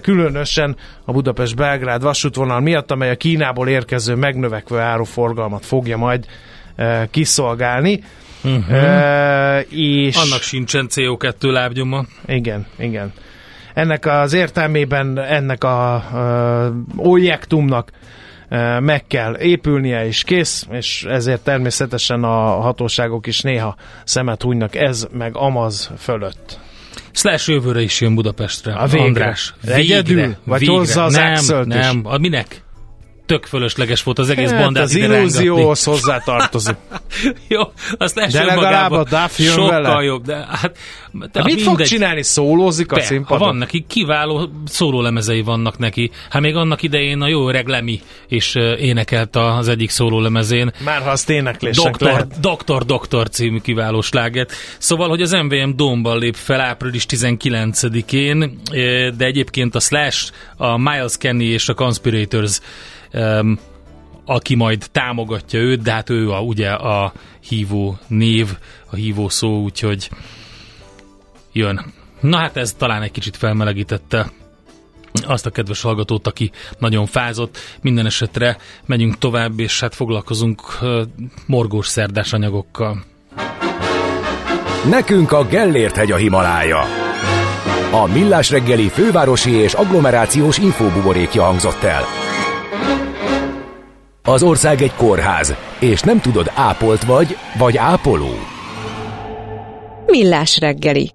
különösen a Budapest-Belgrád vasútvonal miatt, amely a Kínából érkező megnövekvő áruforgalmat fogja majd kiszolgálni. Uh-huh. E, és Annak sincsen CO2 lábnyoma. Igen, igen. Ennek az értelmében ennek a, objektumnak e, meg kell épülnie és kész, és ezért természetesen a hatóságok is néha szemet hunynak ez meg amaz fölött. Slash jövőre is jön Budapestre. A végre. András. Egyedül? Vagy hozza az nem, Axelt is? nem. A minek? Tök fölösleges volt az egész Hát, bandát az illúzióhoz hozzátartozik. Jó, azt Slash De legalább a Duff jön sokkal vele. jobb. De, hát, de mit fog csinálni? Szólózik a Be, ha színpadon? van neki, kiváló szólólemezei vannak neki. Hát még annak idején a jó öreg Lemi is énekelt az egyik szólólemezén. Már ha azt éneklések Doktor, lehet. Doktor, Doktor című kiváló sláget. Szóval, hogy az MVM Domban lép fel április 19-én, eh, de egyébként a Slash, a Miles Kenny és a Conspirators um, aki majd támogatja őt, de hát ő a, ugye a hívó név, a hívó szó, úgyhogy jön. Na hát ez talán egy kicsit felmelegítette azt a kedves hallgatót, aki nagyon fázott. Minden esetre megyünk tovább, és hát foglalkozunk uh, morgós szerdás anyagokkal. Nekünk a Gellért hegy a Himalája. A Millás reggeli fővárosi és agglomerációs infóbuborékja hangzott el. Az ország egy kórház, és nem tudod ápolt vagy, vagy ápoló. Millás reggeli.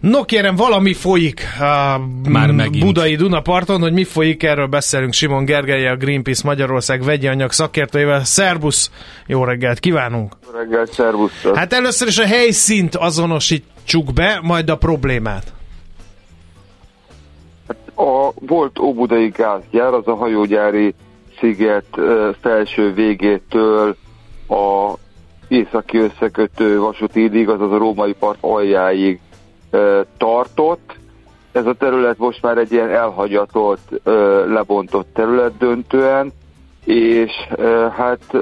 No kérem, valami folyik a Már megint. Budai Dunaparton, hogy mi folyik, erről beszélünk Simon Gergely, a Greenpeace Magyarország vegyi anyag szakértőjével. Szerbusz, jó reggelt kívánunk! Jó reggelt, szervusztok! Hát először is a helyszínt azonosítsuk be, majd a problémát. A volt Óbudai gázgyár, az a hajógyári sziget felső végétől a északi összekötő vasúti idig, azaz a római part aljáig tartott. Ez a terület most már egy ilyen elhagyatott, lebontott terület döntően, és hát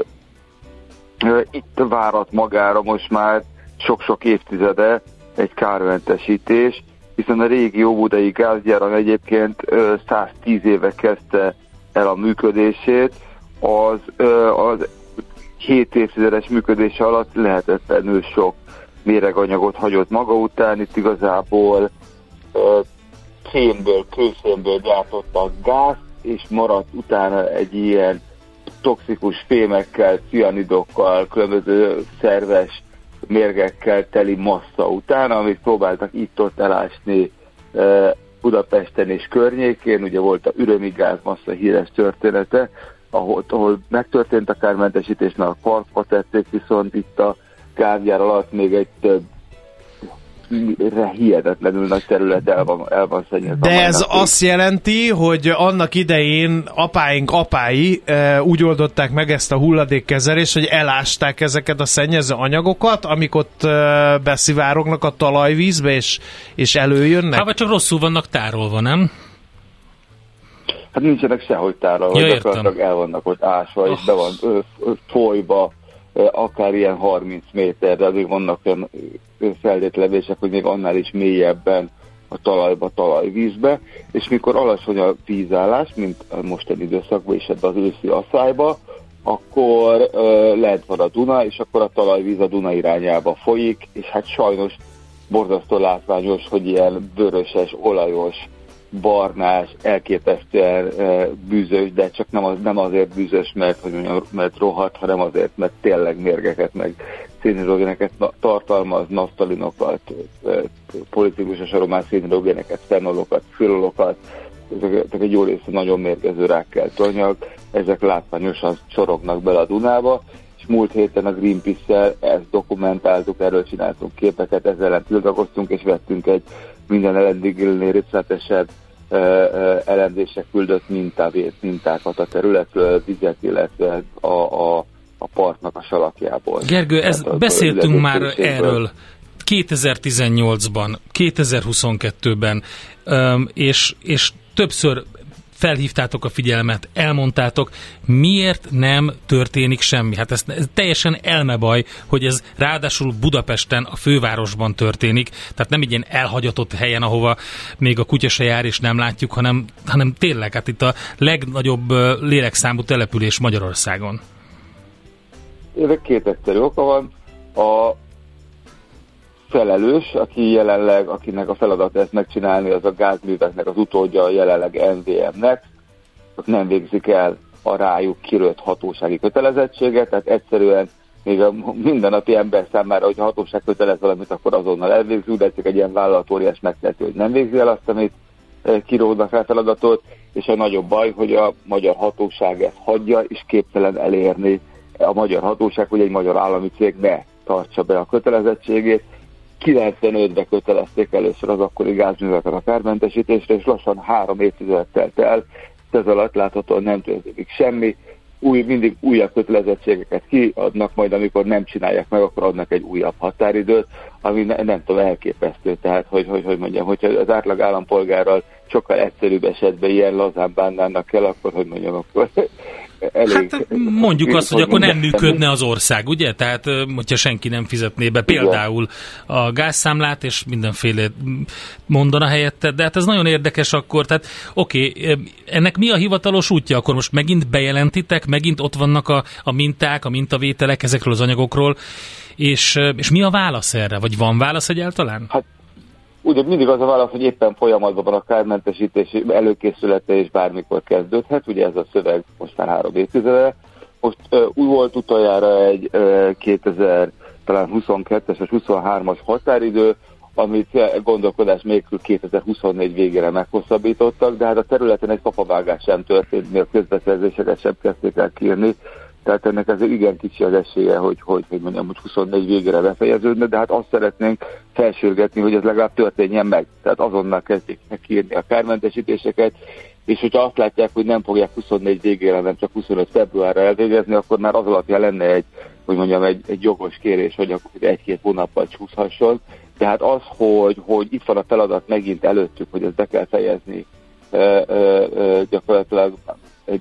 itt várat magára most már sok-sok évtizede egy kármentesítés, hiszen a régi óbudai gázgyáron egyébként ö, 110 éve kezdte el a működését, az, az 7 évtizedes működése alatt lehetetlenül sok méreganyagot hagyott maga után, itt igazából ö, szénből, kőszénből gyártottak gáz, és maradt utána egy ilyen toxikus fémekkel, cianidokkal, különböző szerves mérgekkel teli massza után, amit próbáltak itt-ott elásni Budapesten és környékén, ugye volt a ürömi gázmassa híres története, ahol, ahol megtörtént a kármentesítés, mert a parkba tették, viszont itt a gázgyár alatt még egy több hihetetlenül nagy terület el van, el van szennyezve. De ez azt jelenti, hogy annak idején apáink apái e, úgy oldották meg ezt a hulladékkezelést, hogy elásták ezeket a szennyező anyagokat, amik ott e, beszivárognak a talajvízbe, és, és előjönnek? Hát vagy csak rosszul vannak tárolva, nem? Hát nincsenek sehogy tárolva, Ja, gyakorlatilag el vannak ott ásva, és be van folyba, akár ilyen 30 méterre, addig vannak olyan ö, feltételezések, hogy még annál is mélyebben a talajba, talajvízbe, és mikor alacsony a vízállás, mint a mostani időszakban és ebben az őszi asszályba, akkor ö, lent van a Duna, és akkor a talajvíz a Duna irányába folyik, és hát sajnos borzasztó látványos, hogy ilyen vöröses, olajos, barnás, elképesztően e, bűzös, de csak nem, az, nem azért bűzös, mert, hogy mondjam, mert rohadt, hanem azért, mert tényleg mérgeket, meg szénhidrogéneket tartalmaz, naftalinokat, e, politikus soromán szénhidrogéneket, fenolokat, filolokat, ezek, egy jó része nagyon mérgező rákkelt anyag, ezek látványosan sorognak bele a Dunába, és múlt héten a Greenpeace-szel ezt dokumentáltuk, erről csináltunk képeket, ezzel ellen tiltakoztunk, és vettünk egy minden ellendigélnél részletesebb elemzések küldött mintávét, mintákat a területről, vizet, illetve a, a, a partnak a salakjából. Gergő, ez, Tehát a- beszéltünk már erről 2018-ban, 2022-ben, öm, és, és többször felhívtátok a figyelmet, elmondtátok, miért nem történik semmi. Hát ez, ez teljesen elmebaj, hogy ez ráadásul Budapesten, a fővárosban történik, tehát nem egy ilyen elhagyatott helyen, ahova még a kutya se jár és nem látjuk, hanem, hanem tényleg, hát itt a legnagyobb lélekszámú település Magyarországon. Ennek két egyszerű oka van. A felelős, aki jelenleg, akinek a feladat ezt megcsinálni, az a gázműveknek az utódja jelenleg NVM-nek, nem végzik el a rájuk kirőtt hatósági kötelezettséget, tehát egyszerűen még a mindennapi ember számára, hogyha a hatóság kötelez valamit, akkor azonnal elvégzi, de csak egy ilyen vállalat óriás megteheti, hogy nem végzi el azt, amit eh, kiródnak el feladatot, és a nagyobb baj, hogy a magyar hatóság ezt hagyja, és képtelen elérni a magyar hatóság, hogy egy magyar állami cég ne tartsa be a kötelezettségét. 95-ben kötelezték először az akkori gázműveket a kármentesítésre, és lassan három évtized telt el, ez alatt láthatóan nem történik semmi, új, mindig újabb kötelezettségeket kiadnak, majd amikor nem csinálják meg, akkor adnak egy újabb határidőt, ami ne, nem tudom, elképesztő. Tehát, hogy, hogy, hogy mondjam, hogyha az átlag állampolgárral sokkal egyszerűbb esetben ilyen lazán bánnának el, akkor, hogy mondjam, akkor elég... Hát mondjuk azt, hogy akkor nem működne az ország, ugye? Tehát, hogyha senki nem fizetné be például a gázszámlát, és mindenféle mondana helyette, de hát ez nagyon érdekes akkor, tehát oké, okay, ennek mi a hivatalos útja? Akkor most megint bejelentitek, megint ott vannak a, a minták, a mintavételek ezekről az anyagokról, és, és mi a válasz erre? Vagy van válasz egyáltalán? Hát ugye mindig az a válasz, hogy éppen folyamatban van a kármentesítés előkészülete, és bármikor kezdődhet, ugye ez a szöveg most már három évtizede. Most uh, úgy volt utoljára egy uh, 2000, talán 22-es vagy 23-as határidő, amit gondolkodás nélkül 2024 végére meghosszabbítottak, de hát a területen egy papavágás sem történt, a közbeszerzéseket sem kezdték el kírni, tehát ennek ez igen kicsi az esélye, hogy, hogy, hogy mondjam, hogy 24 végére befejeződne, de hát azt szeretnénk felsürgetni, hogy ez legalább történjen meg. Tehát azonnal kezdjék meg írni a kármentesítéseket, és hogyha azt látják, hogy nem fogják 24 végére, hanem csak 25 februárra elvégezni, akkor már az alapján lenne egy hogy mondjam, egy, egy jogos kérés, hogy akkor egy-két hónappal csúszhasson. Tehát az, hogy, hogy itt van a feladat megint előttük, hogy ezt be kell fejezni ö, ö, ö, gyakorlatilag egy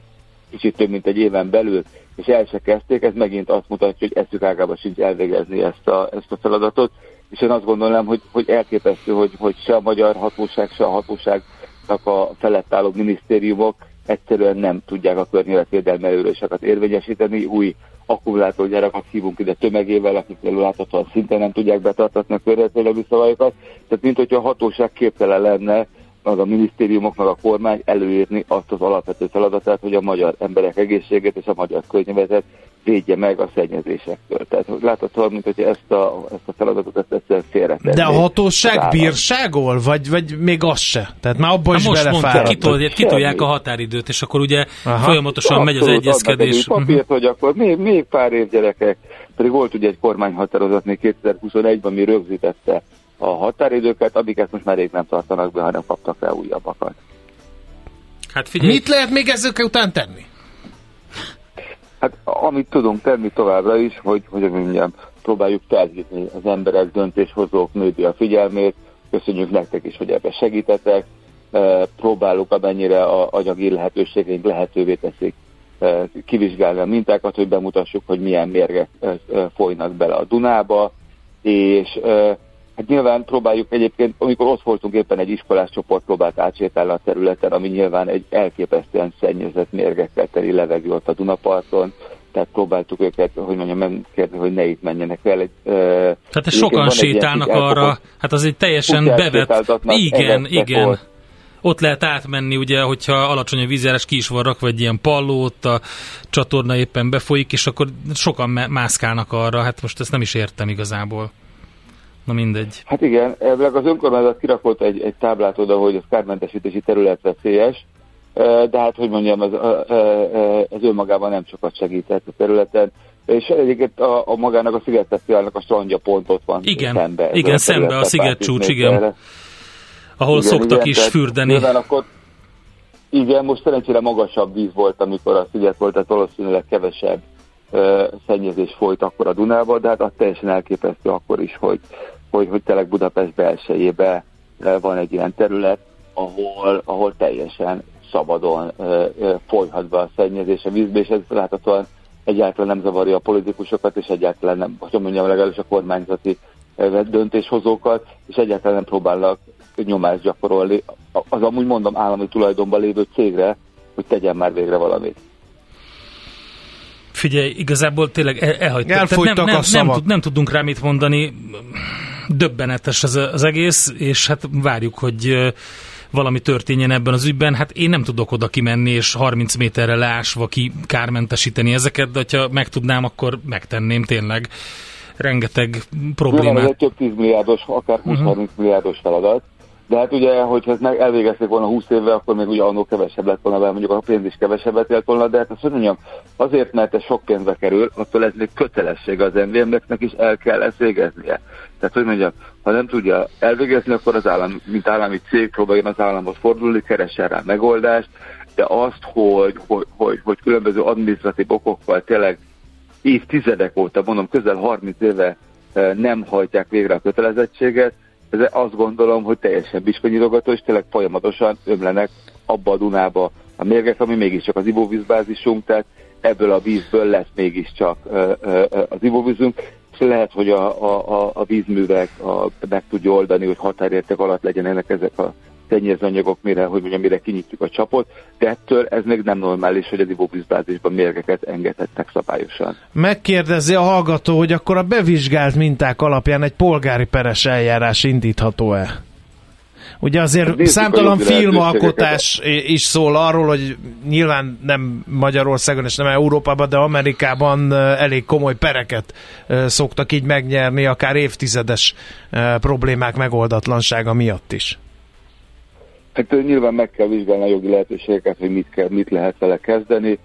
kicsit több mint egy éven belül, és el se kezdték, ez megint azt mutatja, hogy eszük ágában sincs elvégezni ezt a, ezt a feladatot, és én azt gondolom, hogy, hogy elképesztő, hogy, hogy se a magyar hatóság, se a hatóságnak a felett álló minisztériumok egyszerűen nem tudják a környezetvédelmi előröseket érvényesíteni, új akkumulátorgyárakat hívunk ide tömegével, akik láthatóan szinte nem tudják betartatni a környezetvédelmi szabályokat. Tehát mint hogyha a hatóság képtelen lenne meg a minisztériumok, meg a kormány előírni azt az alapvető feladatát, hogy a magyar emberek egészségét és a magyar környezetet védje meg a szennyezésektől. Tehát láthatóan, mint hogy ezt a, ezt a feladatot ezt egyszerűen félretenni. De a hatóság bírságol, vagy, vagy még az se? Tehát már abban is belefáradt. Kitolják, kitolják a határidőt, és akkor ugye Aha. folyamatosan megy az egyezkedés. Papírt, uh-huh. hogy akkor még, még pár év gyerekek, pedig volt ugye egy kormányhatározat még 2021-ben, ami rögzítette a határidőket, amiket most már rég nem tartanak be, hanem kaptak el újabbakat. Hát figyelj. Mit lehet még ezek után tenni? Hát amit tudunk tenni továbbra is, hogy, hogy mondjam, próbáljuk felhívni az emberek, döntéshozók, média figyelmét, köszönjük nektek is, hogy ebbe segítetek, e, próbáljuk amennyire a anyagi lehetőségeink lehetővé teszik e, kivizsgálni a mintákat, hogy bemutassuk, hogy milyen mérgek e, folynak bele a Dunába, és Hát nyilván próbáljuk egyébként, amikor ott voltunk éppen egy iskolás csoport próbált átsétálni a területen, ami nyilván egy elképesztően szennyezett mérgekkel teli levegő ott a Dunaparton, tehát próbáltuk őket, hogy mondjam, megkérdezni, hogy ne itt menjenek el. Egy, tehát sokan sétálnak arra, hát az egy teljesen bevett, igen, igen. Volt. Ott lehet átmenni, ugye, hogyha alacsony a vízjárás, ki is van rakva egy ilyen palló, ott a csatorna éppen befolyik, és akkor sokan mászkálnak arra, hát most ezt nem is értem igazából. Na mindegy. Hát igen, ebből az önkormányzat kirakott egy, egy táblát oda, hogy az kármentesítési terület veszélyes, de hát, hogy mondjam, ez, ez önmagában nem sokat segített a területen. És egyébként a, a magának a Szigetfesztiválnak a strandja pont ott van igen, szembe. Igen, a szembe a Szigetcsúcs, igen. Ahol igen, szoktak igen, is fürdeni. Nyilván akkor, igen, most szerencsére magasabb víz volt, amikor a sziget volt, tehát valószínűleg kevesebb uh, szennyezés folyt akkor a Dunába, de hát az teljesen elképesztő akkor is, hogy hogy, hogy tényleg Budapest belsejébe eh, van egy ilyen terület, ahol, ahol teljesen szabadon uh, folyhat be a szennyezés a vízbe, és ez láthatóan egyáltalán nem zavarja a politikusokat, és egyáltalán nem, hogy mondjam, legalábbis a kormányzati döntéshozókat, és egyáltalán nem próbálnak nyomást gyakorolni az amúgy mondom állami tulajdonban lévő cégre, hogy tegyen már végre valamit. Figyelj, igazából tényleg el, elhagytuk. Nem, nem, nem, nem, tud, nem tudunk rá mit mondani döbbenetes az, az egész, és hát várjuk, hogy valami történjen ebben az ügyben. Hát én nem tudok oda kimenni, és 30 méterre leásva ki kármentesíteni ezeket, de ha meg tudnám, akkor megtenném tényleg. Rengeteg problémát. ez egy több 10 milliárdos, akár 20-30 uh-huh. Mhm. milliárdos feladat. De hát ugye, hogyha ezt meg elvégezték volna 20 évvel, akkor még ugye annó kevesebb lett volna, mert mondjuk a pénz is kevesebbet élt volna, de hát azt mondjam, azért, mert ez sok pénzbe kerül, attól ez még kötelesség az MVM-nek is el kell ezt végeznie. Tehát, hogy mondjam, ha nem tudja elvégezni, akkor az állam, mint állami cég próbáljon az államhoz fordulni, keressen rá megoldást, de azt, hogy, hogy, hogy, hogy különböző adminisztratív okokkal tényleg évtizedek óta, mondom közel 30 éve eh, nem hajtják végre a kötelezettséget, ez azt gondolom, hogy teljesen biskonyitogató, és tényleg folyamatosan ömlenek abba a Dunába a mérgek, ami mégiscsak az ivóvízbázisunk, tehát ebből a vízből lesz mégiscsak az ivóvízünk, lehet, hogy a, a, a vízművek a, meg tudja oldani, hogy határértek alatt legyenek ezek a szennyezőanyagok, mire, hogy mondjam, mire kinyitjuk a csapot, de ettől ez még nem normális, hogy az ivóvízbázisban mérgeket engedhetnek szabályosan. Megkérdezi a hallgató, hogy akkor a bevizsgált minták alapján egy polgári peres eljárás indítható-e? Ugye azért hát számtalan filmalkotás is szól arról, hogy nyilván nem Magyarországon és nem Európában, de Amerikában elég komoly pereket szoktak így megnyerni, akár évtizedes problémák megoldatlansága miatt is. Hát nyilván meg kell vizsgálni a jogi lehetőségeket, hogy mit, kell, mit lehet vele kezdeni.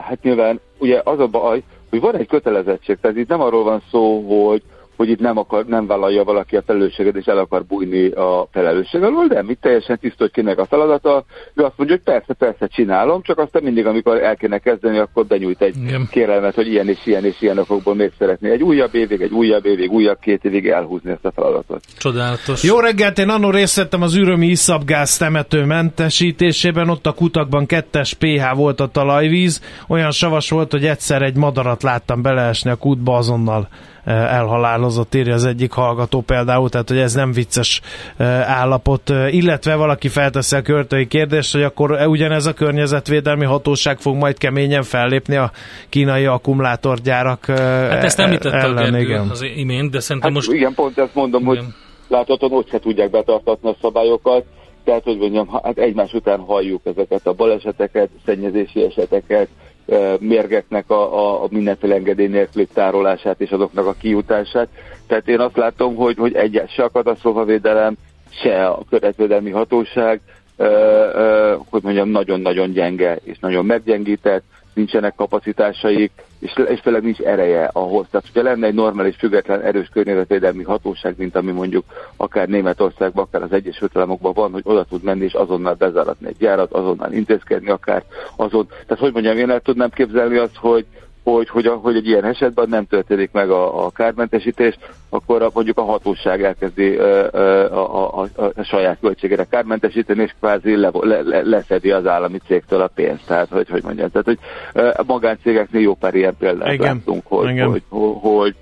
Hát nyilván ugye az a baj, hogy van egy kötelezettség, tehát itt nem arról van szó, hogy, hogy itt nem, akar, nem vállalja valaki a felelősséget, és el akar bújni a felelősség alól, de mi teljesen tiszta, hogy kinek a feladata. Ő azt mondja, hogy persze, persze csinálom, csak aztán mindig, amikor el kéne kezdeni, akkor benyújt egy Igen. kérelmet, hogy ilyen és ilyen és ilyen okokból még szeretné egy újabb évig, egy újabb évig, újabb két évig elhúzni ezt a feladatot. Csodálatos. Jó reggelt, én annól részt vettem az ürömi iszapgáz temető mentesítésében, ott a kutakban kettes pH volt a talajvíz, olyan savas volt, hogy egyszer egy madarat láttam beleesni a kútba, azonnal elhalálozott, írja az egyik hallgató például, tehát hogy ez nem vicces eh, állapot, eh, illetve valaki felteszi a költői kérdést, hogy akkor ugyanez a környezetvédelmi hatóság fog majd keményen fellépni a kínai akkumulátorgyárak Hát ezt említette ellen, a Gergő igen. az imént, de szerintem hát most... Igen, pont ezt mondom, igen. hogy láthatóan ott se tudják betartatni a szabályokat, tehát, hogy mondjam, hát egymás után halljuk ezeket a baleseteket, szennyezési eseteket, mérgeknek a, a, a mindenféle engedély nélküli tárolását és azoknak a kijutását. Tehát én azt látom, hogy, hogy egy, se a katasztrófavédelem, se a környezetvédelmi hatóság, ö, ö, hogy mondjam, nagyon-nagyon gyenge és nagyon meggyengített, nincsenek kapacitásaik, és, és főleg nincs ereje ahhoz. Tehát, hogyha lenne egy normális, független, erős környezetvédelmi hatóság, mint ami mondjuk akár Németországban, akár az Egyesült Államokban van, hogy oda tud menni és azonnal bezáratni egy gyárat, azonnal intézkedni, akár azon. Tehát, hogy mondjam, én el tudnám képzelni azt, hogy hogy, hogy, hogy egy ilyen esetben nem történik meg a, a kármentesítés, akkor a, mondjuk a hatóság elkezdi a, a, a, a, a saját költségére kármentesíteni, és kvázi le, le, le, leszedi az állami cégtől a pénzt. Tehát, hogy, hogy mondjam, tehát, hogy a magáncégeknél jó pár ilyen példát Igen. láttunk, hogy, hogy, hogy, hogy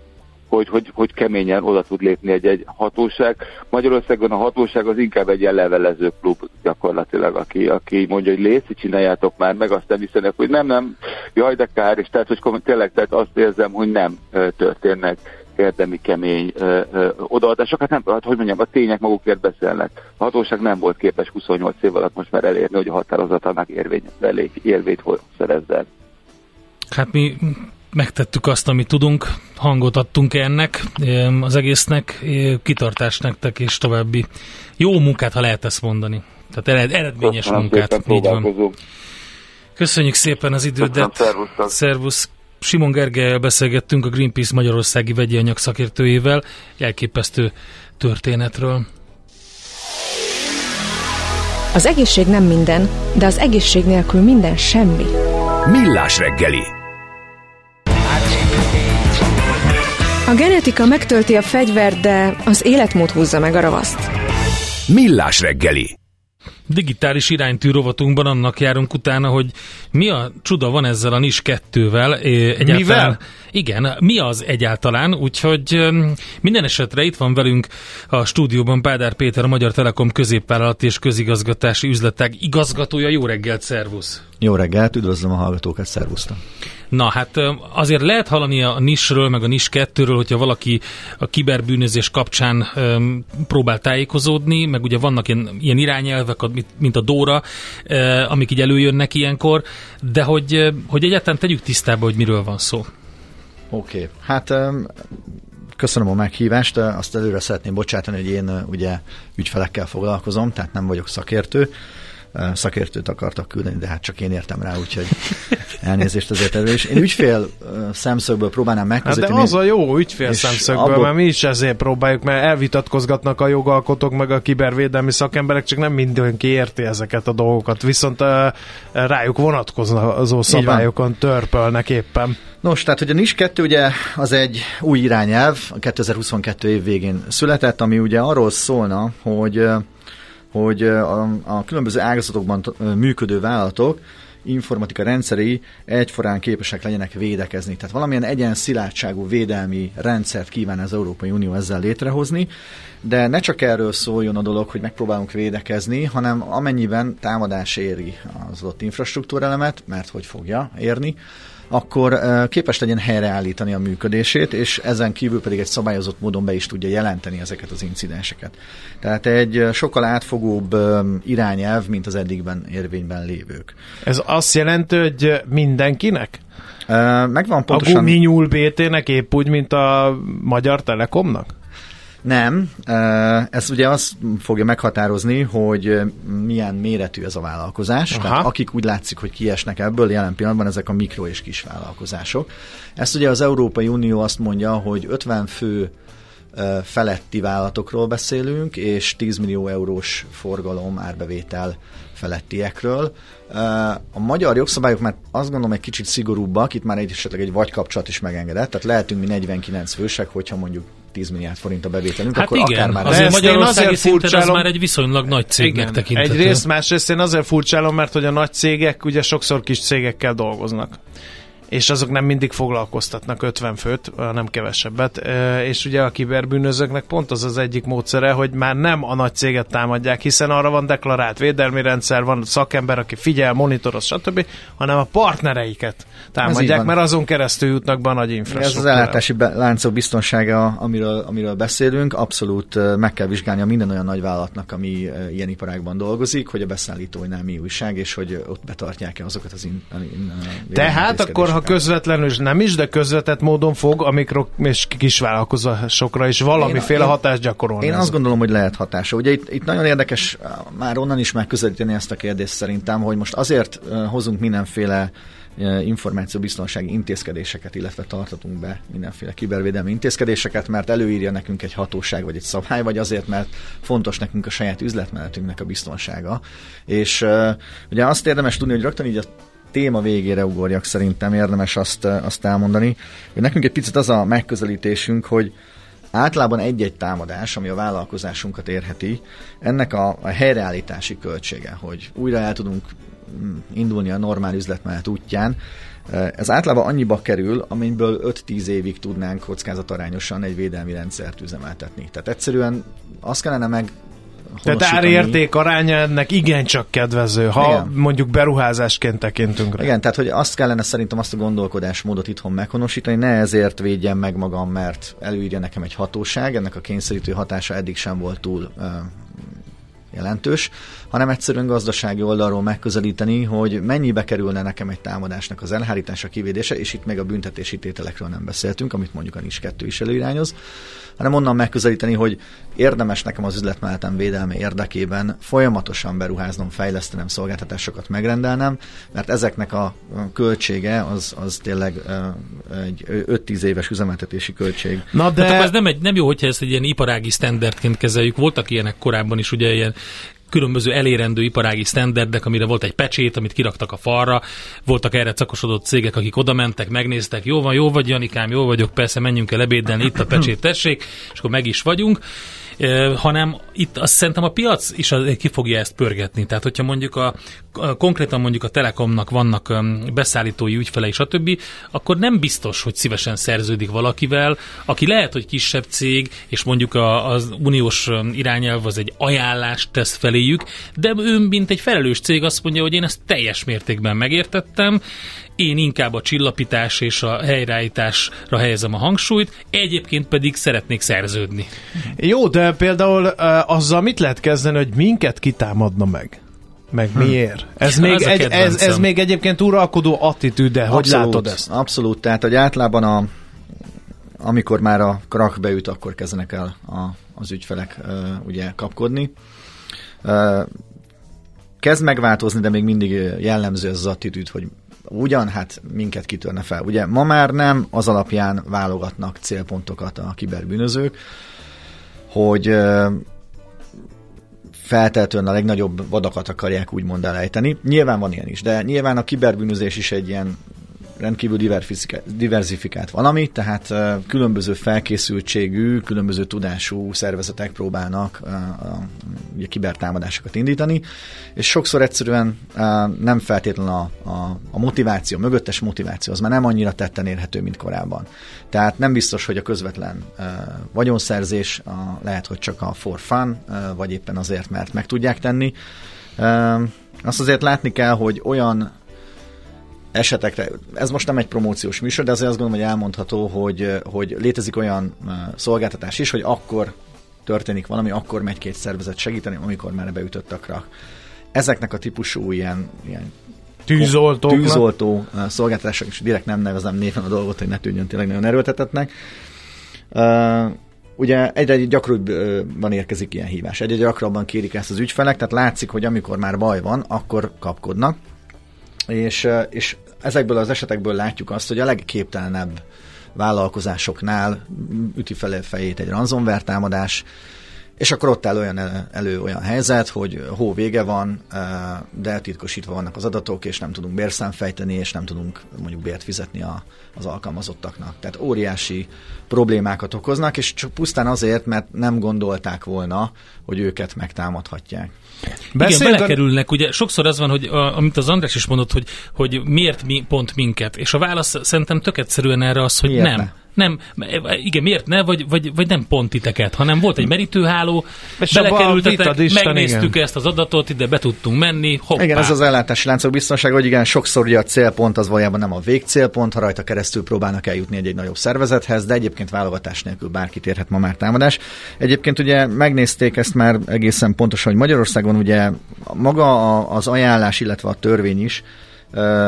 hogy, hogy, hogy keményen oda tud lépni egy, egy hatóság. Magyarországon a hatóság az inkább egy ilyen levelező klub gyakorlatilag, aki, aki mondja, hogy léci, csináljátok már meg, aztán viszonylag, hogy nem, nem, jaj, de kár, és tehát, hogy tényleg tehát azt érzem, hogy nem történnek érdemi kemény ö, ö, odaadások. Hát nem, hát hogy mondjam, a tények magukért beszélnek. A hatóság nem volt képes 28 év alatt most már elérni, hogy a határozatának érvényt, érvényt szerezzen. Hát mi megtettük azt, amit tudunk, hangot adtunk ennek az egésznek, kitartást nektek és további jó munkát, ha lehet ezt mondani. Tehát eredményes Köszönöm munkát. Így van. Köszönjük szépen az idődet. Szervusz. Simon Gergelyel beszélgettünk a Greenpeace Magyarországi vegyi anyag szakértőjével elképesztő történetről. Az egészség nem minden, de az egészség nélkül minden semmi. Millás reggeli A genetika megtölti a fegyvert, de az életmód húzza meg a ravaszt. Millás reggeli. Digitális iránytű rovatunkban annak járunk utána, hogy mi a csuda van ezzel a NIS 2-vel. Egyáltalán, Mivel? Igen, mi az egyáltalán, úgyhogy minden esetre itt van velünk a stúdióban Pádár Péter, a Magyar Telekom középvállalat és közigazgatási üzletág igazgatója. Jó reggelt, szervusz! Jó reggelt, üdvözlöm a hallgatókat, szervusztam! Na hát azért lehet hallani a NIS-ről, meg a NIS 2-ről, hogyha valaki a kiberbűnözés kapcsán um, próbál tájékozódni, meg ugye vannak ilyen, ilyen irányelvek, mint a Dóra, uh, amik így előjönnek ilyenkor, de hogy, hogy egyáltalán tegyük tisztába, hogy miről van szó. Oké, okay. hát köszönöm a meghívást, azt előre szeretném bocsátani, hogy én ugye ügyfelekkel foglalkozom, tehát nem vagyok szakértő, szakértőt akartak küldeni, de hát csak én értem rá, úgyhogy elnézést azért erről is. Én ügyfél szemszögből próbálnám megközelíteni. Hát de az a jó ügyfél szemszögből, abból... mert mi is ezért próbáljuk, mert elvitatkozgatnak a jogalkotók, meg a kibervédelmi szakemberek, csak nem mindenki érti ezeket a dolgokat, viszont rájuk vonatkozó szabályokon törpölnek éppen. Nos, tehát hogy a NIS 2 ugye az egy új irányelv, a 2022 év végén született, ami ugye arról szólna, hogy hogy a, a különböző ágazatokban működő vállalatok informatika rendszerei egyforán képesek legyenek védekezni. Tehát valamilyen egyen szilárdságú védelmi rendszert kíván az Európai Unió ezzel létrehozni, de ne csak erről szóljon a dolog, hogy megpróbálunk védekezni, hanem amennyiben támadás éri az adott infrastruktúrelemet, mert hogy fogja érni, akkor képes legyen helyreállítani a működését, és ezen kívül pedig egy szabályozott módon be is tudja jelenteni ezeket az incidenseket. Tehát egy sokkal átfogóbb irányelv, mint az eddigben érvényben lévők. Ez azt jelenti, hogy mindenkinek? Megvan pontosan... A guminyúl BT-nek épp úgy, mint a Magyar Telekomnak? Nem, ez ugye azt fogja meghatározni, hogy milyen méretű ez a vállalkozás. Aha. Tehát akik úgy látszik, hogy kiesnek ebből, jelen pillanatban ezek a mikro és kis vállalkozások. Ezt ugye az Európai Unió azt mondja, hogy 50 fő feletti vállalatokról beszélünk, és 10 millió eurós forgalom, árbevétel felettiekről. A magyar jogszabályok már azt gondolom egy kicsit szigorúbbak, itt már egy esetleg egy vagykapcsolat is megengedett, tehát lehetünk mi 49 fősek, hogyha mondjuk 10 milliárd forint a bevételünk, hát akkor igen, akár már... Azért Magyarországi szinten az már egy viszonylag nagy cégnek tekinthető. Egyrészt, másrészt én azért furcsálom, mert hogy a nagy cégek ugye sokszor kis cégekkel dolgoznak és azok nem mindig foglalkoztatnak 50 főt, nem kevesebbet, és ugye a kiberbűnözőknek pont az az egyik módszere, hogy már nem a nagy céget támadják, hiszen arra van deklarált védelmi rendszer, van szakember, aki figyel, monitoroz, stb., hanem a partnereiket támadják, mert azon keresztül jutnak be a nagy infrastruktúra. Ez az ellátási láncok biztonsága, amiről, amiről beszélünk, abszolút meg kell vizsgálni a minden olyan nagy vállalatnak, ami ilyen iparágban dolgozik, hogy a beszállítóinál mi újság, és hogy ott betartják-e azokat az in, in, in, Tehát akkor, ha közvetlenül is nem is, de közvetett módon fog a mikro és kisvállalkozásokra is valamiféle én, hatást gyakorolni. Én azt gondolom, hogy lehet hatása. Ugye itt, itt nagyon érdekes már onnan is megközelíteni ezt a kérdést szerintem, hogy most azért hozunk mindenféle információbiztonsági intézkedéseket, illetve tartatunk be mindenféle kibervédelmi intézkedéseket, mert előírja nekünk egy hatóság vagy egy szabály, vagy azért, mert fontos nekünk a saját üzletmenetünknek a biztonsága. És uh, ugye azt érdemes tudni, hogy rögtön így a téma végére ugorjak, szerintem érdemes azt, azt elmondani, hogy nekünk egy picit az a megközelítésünk, hogy általában egy-egy támadás, ami a vállalkozásunkat érheti, ennek a, a helyreállítási költsége, hogy újra el tudunk mm, indulni a normál üzletmenet útján, ez általában annyiba kerül, amiből 5-10 évig tudnánk kockázatarányosan egy védelmi rendszert üzemeltetni. Tehát egyszerűen azt kellene meg tehát árérték aránya ennek igencsak kedvező, ha Igen. mondjuk beruházásként tekintünk rá. Igen, tehát hogy azt kellene szerintem azt a gondolkodásmódot itthon meghonosítani, ne ezért védjem meg magam, mert előírja nekem egy hatóság, ennek a kényszerítő hatása eddig sem volt túl uh, jelentős, hanem egyszerűen gazdasági oldalról megközelíteni, hogy mennyibe kerülne nekem egy támadásnak az elhárítása, kivédése, és itt meg a büntetési tételekről nem beszéltünk, amit mondjuk a NIS 2 is előirányoz, hanem onnan megközelíteni, hogy érdemes nekem az üzletmenetem védelme érdekében folyamatosan beruháznom, fejlesztenem, szolgáltatásokat megrendelnem, mert ezeknek a költsége az, az tényleg egy 5-10 éves üzemeltetési költség. Na de... Hát ez nem, egy, nem jó, hogyha ezt egy ilyen iparági standardként kezeljük. Voltak ilyenek korábban is, ugye ilyen különböző elérendő iparági standardek, amire volt egy pecsét, amit kiraktak a falra, voltak erre szakosodott cégek, akik oda mentek, megnéztek, jó van, jó vagy Janikám, jó vagyok, persze menjünk el ebédelni, itt a pecsét tessék, és akkor meg is vagyunk hanem itt azt szerintem a piac is ki fogja ezt pörgetni. Tehát, hogyha mondjuk a, konkrétan mondjuk a Telekomnak vannak beszállítói ügyfelei, stb., akkor nem biztos, hogy szívesen szerződik valakivel, aki lehet, hogy kisebb cég, és mondjuk a, az uniós irányelv az egy ajánlást tesz feléjük, de ő, mint egy felelős cég azt mondja, hogy én ezt teljes mértékben megértettem, én inkább a csillapítás és a helyreállításra helyezem a hangsúlyt, egyébként pedig szeretnék szerződni. Jó, de például uh, azzal mit lehet kezdeni, hogy minket kitámadna meg? Meg hm. miért? Ez, hm. még, egy, ez, ez még egyébként uralkodó attitűde, hogy látod ezt? Abszolút, tehát hogy általában a, amikor már a krak beüt, akkor kezdenek el a, az ügyfelek uh, ugye kapkodni. Uh, kezd megváltozni, de még mindig jellemző ez az attitűd, hogy ugyan, hát minket kitörne fel. Ugye ma már nem az alapján válogatnak célpontokat a kiberbűnözők, hogy feltétlenül a legnagyobb vadakat akarják úgymond elejteni. Nyilván van ilyen is, de nyilván a kiberbűnözés is egy ilyen rendkívül diversifikált valami, tehát különböző felkészültségű, különböző tudású szervezetek próbálnak ugye, kibertámadásokat indítani, és sokszor egyszerűen nem feltétlenül a, a, a motiváció, a mögöttes motiváció, az már nem annyira tetten érhető, mint korábban. Tehát nem biztos, hogy a közvetlen vagyonszerzés a, lehet, hogy csak a for fun, vagy éppen azért, mert meg tudják tenni. Azt azért látni kell, hogy olyan esetekre, ez most nem egy promóciós műsor, de azért azt gondolom, hogy elmondható, hogy, hogy létezik olyan szolgáltatás is, hogy akkor történik valami, akkor megy két szervezet segíteni, amikor már beütöttek rá. Ezeknek a típusú ilyen, ilyen tűzoltó, tűzoltó szolgáltatások, és direkt nem nevezem néven a dolgot, hogy ne tűnjön tényleg nagyon erőltetetnek. Uh, ugye egyre gyakrabban érkezik ilyen hívás, egyre gyakrabban kérik ezt az ügyfelek, tehát látszik, hogy amikor már baj van, akkor kapkodnak, és, és ezekből az esetekből látjuk azt, hogy a legképtelenebb vállalkozásoknál üti fel fejét egy ransomware támadás, és akkor ott áll olyan elő olyan helyzet, hogy hó vége van, de titkosítva vannak az adatok, és nem tudunk bérszám fejteni, és nem tudunk mondjuk bért fizetni a, az alkalmazottaknak. Tehát óriási problémákat okoznak, és csak pusztán azért, mert nem gondolták volna, hogy őket megtámadhatják. Beszél, Igen, belekerülnek, ugye sokszor az van, hogy a, amit az András is mondott, hogy, hogy miért mi pont minket, és a válasz szerintem tök egyszerűen erre az, hogy miért nem. Ne? Nem, igen, miért ne, vagy, vagy, vagy nem pont titeket, hanem volt egy merítőháló, és belekerültetek, megnéztük igen. ezt az adatot, ide be tudtunk menni, hoppá. Igen, ez az ellátási láncok biztonság, hogy igen, sokszor ugye a célpont az valójában nem a végcélpont, ha rajta keresztül próbálnak eljutni egy, egy nagyobb szervezethez, de egyébként válogatás nélkül bárkit érhet ma már támadás. Egyébként ugye megnézték ezt már egészen pontosan, hogy Magyarországon ugye maga az ajánlás, illetve a törvény is,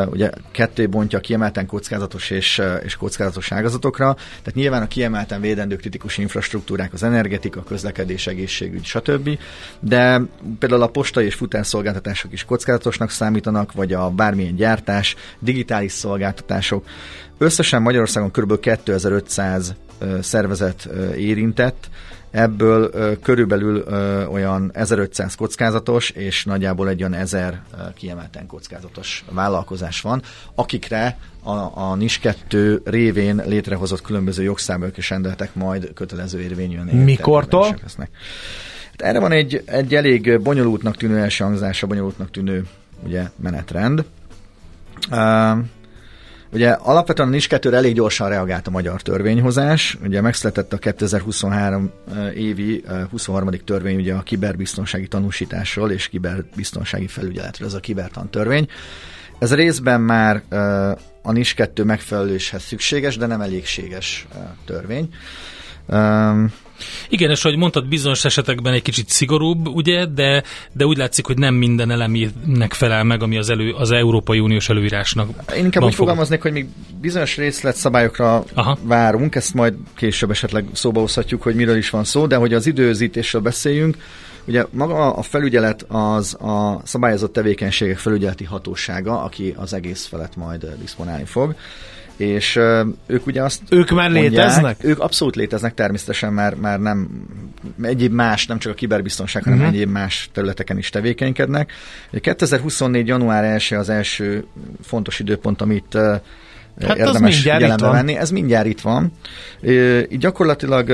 ugye ketté bontja a kiemelten kockázatos és, és kockázatos ágazatokra, tehát nyilván a kiemelten védendő kritikus infrastruktúrák, az energetika, a közlekedés, egészségügy, stb. De például a postai és futárszolgáltatások is kockázatosnak számítanak, vagy a bármilyen gyártás, digitális szolgáltatások. Összesen Magyarországon kb. 2500 uh, szervezet érintett, Ebből ö, körülbelül ö, olyan 1500 kockázatos, és nagyjából egy olyan 1000 ö, kiemelten kockázatos vállalkozás van, akikre a, a NIS 2 révén létrehozott különböző jogszabályok és rendeletek majd kötelező érvényűen Mikortól? Hát erre van egy, egy elég bonyolultnak tűnő első hangzása, bonyolultnak tűnő ugye, menetrend. Uh, Ugye alapvetően a NIS 2 elég gyorsan reagált a magyar törvényhozás. Ugye megszületett a 2023 eh, évi 23. Eh, törvény ugye a kiberbiztonsági tanúsításról és kiberbiztonsági felügyeletről, ez a kibertan törvény. Ez részben már eh, a NIS 2 megfeleléshez szükséges, de nem elégséges törvény. Igen, és ahogy mondtad, bizonyos esetekben egy kicsit szigorúbb, ugye, de, de úgy látszik, hogy nem minden elemének felel meg, ami az, elő, az Európai Uniós előírásnak Én inkább úgy fogalmaznék, hogy még bizonyos részletszabályokra Aha. várunk, ezt majd később esetleg szóba hozhatjuk, hogy miről is van szó, de hogy az időzítésről beszéljünk, Ugye maga a felügyelet az a szabályozott tevékenységek felügyeleti hatósága, aki az egész felett majd disponálni fog és ők ugye azt Ők már mondják, léteznek? Ők abszolút léteznek, természetesen már, már nem egyéb más, nem csak a kiberbiztonság, hanem uh-huh. egyéb más területeken is tevékenykednek. 2024. január 1 az első fontos időpont, amit hát érdemes figyelembe venni. Ez mindjárt itt van. Uh, gyakorlatilag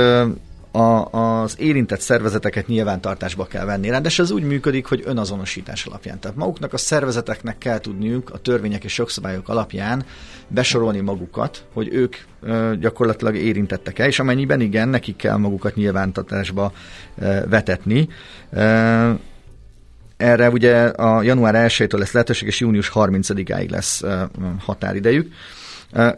a, az érintett szervezeteket nyilvántartásba kell venni. Ráadásul ez úgy működik, hogy önazonosítás alapján. Tehát maguknak a szervezeteknek kell tudniuk a törvények és jogszabályok alapján besorolni magukat, hogy ők ö, gyakorlatilag érintettek-e, és amennyiben igen, nekik kell magukat nyilvántartásba ö, vetetni. Ö, erre ugye a január 1-től lesz lehetőség, és június 30-áig lesz határidejük.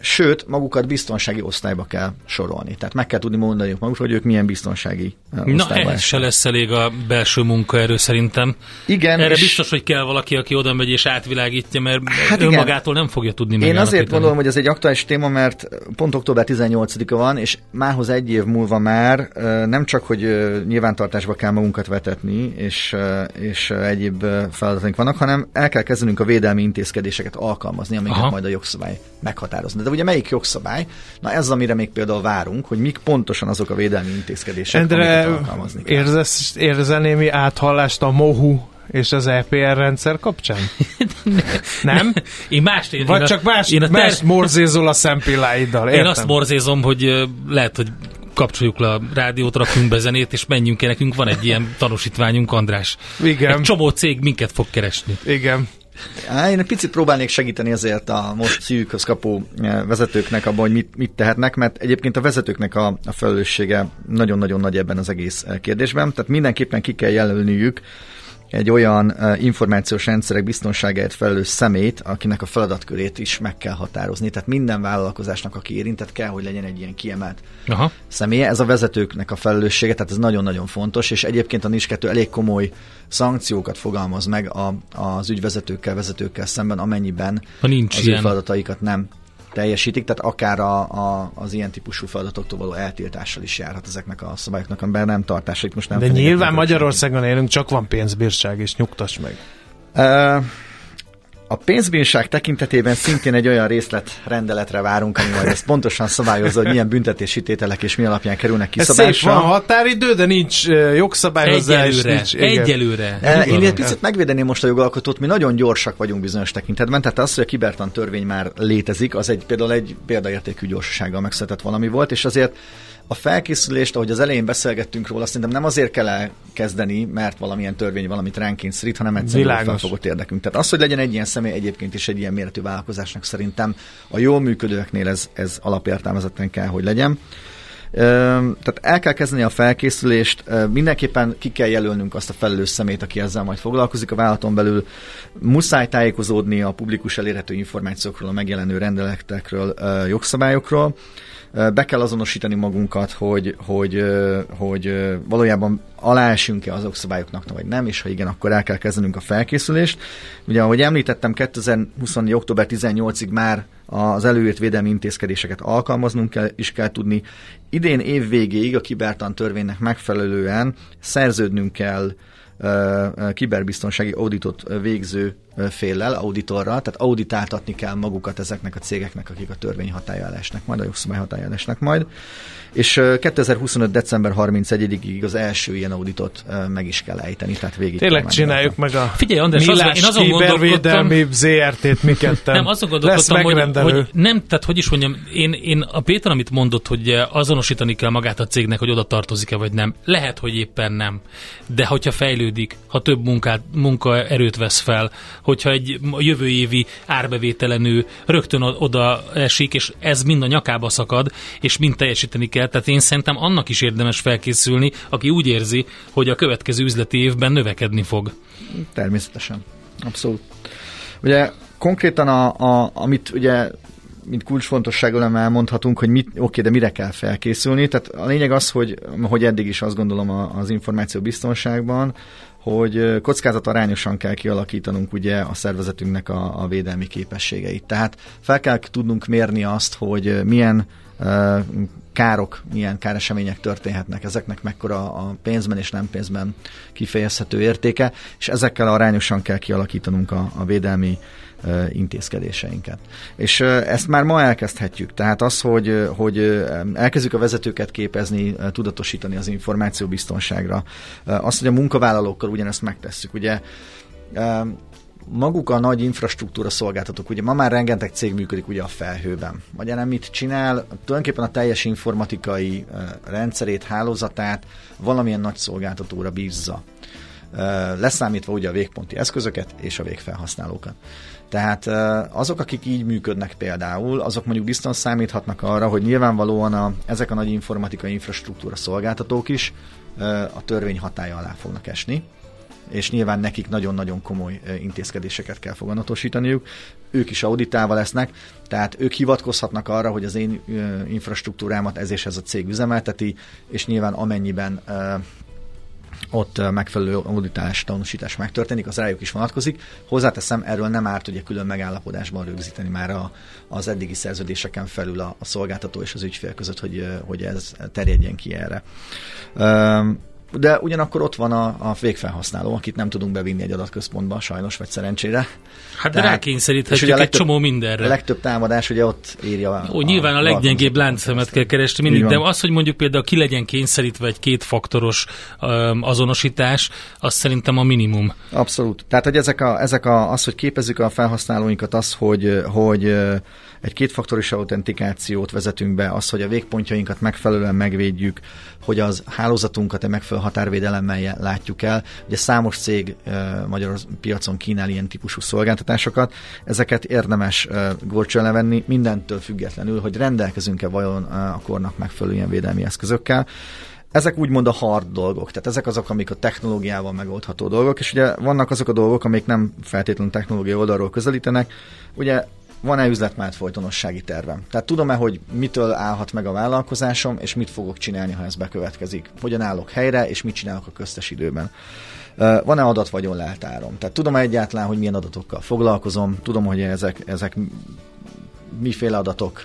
Sőt, magukat biztonsági osztályba kell sorolni. Tehát meg kell tudni mondani magukról, hogy ők milyen biztonsági Na, ez se lesz elég a belső munkaerő szerintem. Igen. Erre és... biztos, hogy kell valaki, aki oda megy és átvilágítja, mert hát önmagától nem fogja tudni Én azért gondolom, hogy ez egy aktuális téma, mert pont október 18-a van, és mához egy év múlva már nem csak, hogy nyilvántartásba kell magunkat vetetni, és, és egyéb feladataink vannak, hanem el kell kezdenünk a védelmi intézkedéseket alkalmazni, amiket Aha. majd a jogszabály meghatároz meghatározni. De ugye melyik jogszabály? Na ez, amire még például várunk, hogy mik pontosan azok a védelmi intézkedések, Endre, amiket alkalmazni kell. Érzesz, érzel némi áthallást a MOHU és az EPR rendszer kapcsán? Nem? Én mást én, Vagy én csak más, én a ter... más morzézol a szempilláiddal. Értem. Én azt morzézom, hogy lehet, hogy kapcsoljuk le a rádiót, rakjunk be zenét, és menjünk el, nekünk van egy ilyen tanúsítványunk, András. Igen. Egy csomó cég minket fog keresni. Igen. Én egy picit próbálnék segíteni azért a most szűkhöz kapó eh, vezetőknek abban, hogy mit, mit tehetnek, mert egyébként a vezetőknek a, a felelőssége nagyon-nagyon nagy ebben az egész eh, kérdésben. Tehát mindenképpen ki kell jelölniük egy olyan információs rendszerek biztonságáért felelős szemét, akinek a feladatkörét is meg kell határozni. Tehát minden vállalkozásnak, aki érintett, kell, hogy legyen egy ilyen kiemelt Aha. személye. Ez a vezetőknek a felelőssége, tehát ez nagyon-nagyon fontos, és egyébként a NIS 2 elég komoly szankciókat fogalmaz meg a, az ügyvezetőkkel, vezetőkkel szemben, amennyiben ha nincs az ilyen. ő feladataikat nem teljesítik, tehát akár a, a, az ilyen típusú feladatoktól való eltiltással is járhat ezeknek a szabályoknak, amiben nem tartása. Itt most nem De nyilván Magyarországon élünk, csak van pénzbírság, és nyugtass meg. Uh, a pénzbírság tekintetében szintén egy olyan részletrendeletre várunk, ami majd ezt pontosan szabályozza, hogy milyen büntetési tételek és mi alapján kerülnek kiszabásra. van határidő, de nincs jogszabály hozzá. Egyelőre. Nincs, egyelőre. E, én egy picit megvédeném most a jogalkotót, mi nagyon gyorsak vagyunk bizonyos tekintetben, tehát az, hogy a kibertan törvény már létezik, az egy például egy példaértékű gyorsasággal megszületett valami volt, és azért a felkészülést, ahogy az elején beszélgettünk róla, szerintem nem azért kell elkezdeni, mert valamilyen törvény valamit ránk kényszerít, hanem egyszerűen felfogott érdekünk. Tehát az, hogy legyen egy ilyen személy egyébként is egy ilyen méretű vállalkozásnak szerintem a jól működőeknél ez, ez alapértelmezetten kell, hogy legyen. Tehát el kell kezdeni a felkészülést, mindenképpen ki kell jelölnünk azt a felelős szemét, aki ezzel majd foglalkozik a vállalaton belül. Muszáj tájékozódni a publikus elérhető információkról, a megjelenő rendeletekről, jogszabályokról be kell azonosítani magunkat, hogy, hogy, hogy valójában aláesünk-e azok szabályoknak, vagy nem, és ha igen, akkor el kell kezdenünk a felkészülést. Ugye, ahogy említettem, 2024. október 18-ig már az előírt védelmi intézkedéseket alkalmaznunk kell, is kell tudni. Idén év végéig a kibertan törvénynek megfelelően szerződnünk kell kiberbiztonsági auditot végző féllel, auditorral, tehát auditáltatni kell magukat ezeknek a cégeknek, akik a törvény hatája esnek majd, a jogszabály hatája esnek majd. És 2025. december 31-ig az első ilyen auditot meg is kell ejteni, tehát végig Tényleg csináljuk meg a Figyelj, András, az, én azon kibervédelmi ZRT-t mi ketten. Nem, azon gondolkodtam, hogy, hogy, nem, tehát hogy is mondjam, én, én a Péter, amit mondott, hogy azonosítani kell magát a cégnek, hogy oda tartozik-e vagy nem. Lehet, hogy éppen nem. De hogyha fejlődik, ha több munkát, munkaerőt vesz fel, hogyha egy jövő évi árbevételenő rögtön oda esik, és ez mind a nyakába szakad, és mind teljesíteni kell. Tehát én szerintem annak is érdemes felkészülni, aki úgy érzi, hogy a következő üzleti évben növekedni fog. Természetesen. Abszolút. Ugye konkrétan, a, a, amit ugye mint kulcsfontosságú nem elmondhatunk, hogy mit, oké, de mire kell felkészülni. Tehát a lényeg az, hogy, hogy eddig is azt gondolom az információ biztonságban, hogy arányosan kell kialakítanunk ugye a szervezetünknek a, a védelmi képességeit. Tehát fel kell tudnunk mérni azt, hogy milyen károk, milyen káresemények történhetnek, ezeknek mekkora a pénzben és nem pénzben kifejezhető értéke, és ezekkel arányosan kell kialakítanunk a, a védelmi intézkedéseinket. És ezt már ma elkezdhetjük. Tehát az, hogy, hogy elkezdjük a vezetőket képezni, tudatosítani az információbiztonságra, az, hogy a munkavállalókkal ugyanezt megtesszük. Ugye maguk a nagy infrastruktúra szolgáltatók, ugye ma már rengeteg cég működik ugye a felhőben. nem mit csinál? Tulajdonképpen a teljes informatikai rendszerét, hálózatát valamilyen nagy szolgáltatóra bízza. Leszámítva ugye a végponti eszközöket és a végfelhasználókat. Tehát azok, akik így működnek például, azok mondjuk biztos számíthatnak arra, hogy nyilvánvalóan a, ezek a nagy informatikai infrastruktúra szolgáltatók is a törvény hatája alá fognak esni és nyilván nekik nagyon-nagyon komoly intézkedéseket kell foganatosítaniuk. Ők is auditálva lesznek, tehát ők hivatkozhatnak arra, hogy az én infrastruktúrámat ez és ez a cég üzemelteti, és nyilván amennyiben ott megfelelő auditálás, tanúsítás megtörténik, az rájuk is vonatkozik. Hozzáteszem, erről nem árt ugye külön megállapodásban rögzíteni már a, az eddigi szerződéseken felül a, a szolgáltató és az ügyfél között, hogy, hogy ez terjedjen ki erre de ugyanakkor ott van a, a végfelhasználó, akit nem tudunk bevinni egy adatközpontba, sajnos, vagy szerencsére. Hát de rákényszeríthetjük egy legtöbb, csomó mindenre. A legtöbb támadás ugye ott írja. Ó, a, nyilván a leggyengébb láncszemet kell keresni mindig, de az, hogy mondjuk például ki legyen kényszerítve egy kétfaktoros um, azonosítás, az szerintem a minimum. Abszolút. Tehát, hogy ezek a, ezek a, az, hogy képezzük a felhasználóinkat, az, hogy, hogy egy kétfaktoros autentikációt vezetünk be, az, hogy a végpontjainkat megfelelően megvédjük, hogy az hálózatunkat egy megfelelő határvédelemmel látjuk el. Ugye számos cég magyar piacon kínál ilyen típusú szolgáltatásokat, ezeket érdemes gorcsön levenni, mindentől függetlenül, hogy rendelkezünk-e vajon a kornak megfelelő ilyen védelmi eszközökkel. Ezek úgymond a hard dolgok, tehát ezek azok, amik a technológiával megoldható dolgok, és ugye vannak azok a dolgok, amik nem feltétlenül technológiai oldalról közelítenek. Ugye van-e üzletmenet folytonossági tervem? Tehát tudom-e, hogy mitől állhat meg a vállalkozásom, és mit fogok csinálni, ha ez bekövetkezik? Hogyan állok helyre, és mit csinálok a köztes időben? Van-e adatvagyon leltárom? Tehát tudom -e egyáltalán, hogy milyen adatokkal foglalkozom, tudom, hogy ezek, ezek miféle adatok,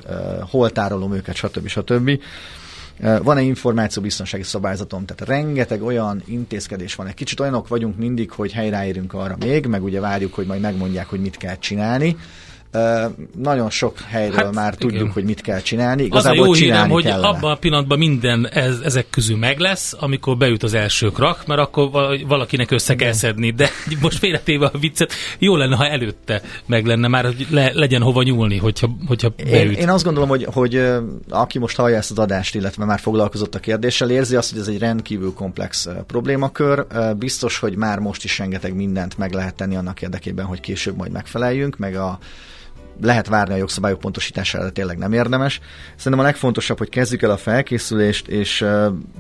hol tárolom őket, stb. stb. Van-e információbiztonsági szabályzatom? Tehát rengeteg olyan intézkedés van. Egy kicsit olyanok vagyunk mindig, hogy helyreérünk arra még, meg ugye várjuk, hogy majd megmondják, hogy mit kell csinálni. Nagyon sok helyről hát, már igen. tudjuk, hogy mit kell csinálni. Igazából az a jó hírem, hogy kellene. abban a pillanatban minden ez, ezek közül meg lesz, amikor beüt az első krak, mert akkor valakinek össze kell szedni. De most félretéve a viccet, jó lenne, ha előtte meg lenne már, hogy le, legyen hova nyúlni, hogyha, hogyha beüt. Én, én azt gondolom, hogy, hogy aki most hallja ezt az adást, illetve már foglalkozott a kérdéssel, érzi azt, hogy ez egy rendkívül komplex problémakör. Biztos, hogy már most is rengeteg mindent meg lehet tenni annak érdekében, hogy később majd megfeleljünk, meg a lehet várni a jogszabályok pontosítására, de tényleg nem érdemes. Szerintem a legfontosabb, hogy kezdjük el a felkészülést, és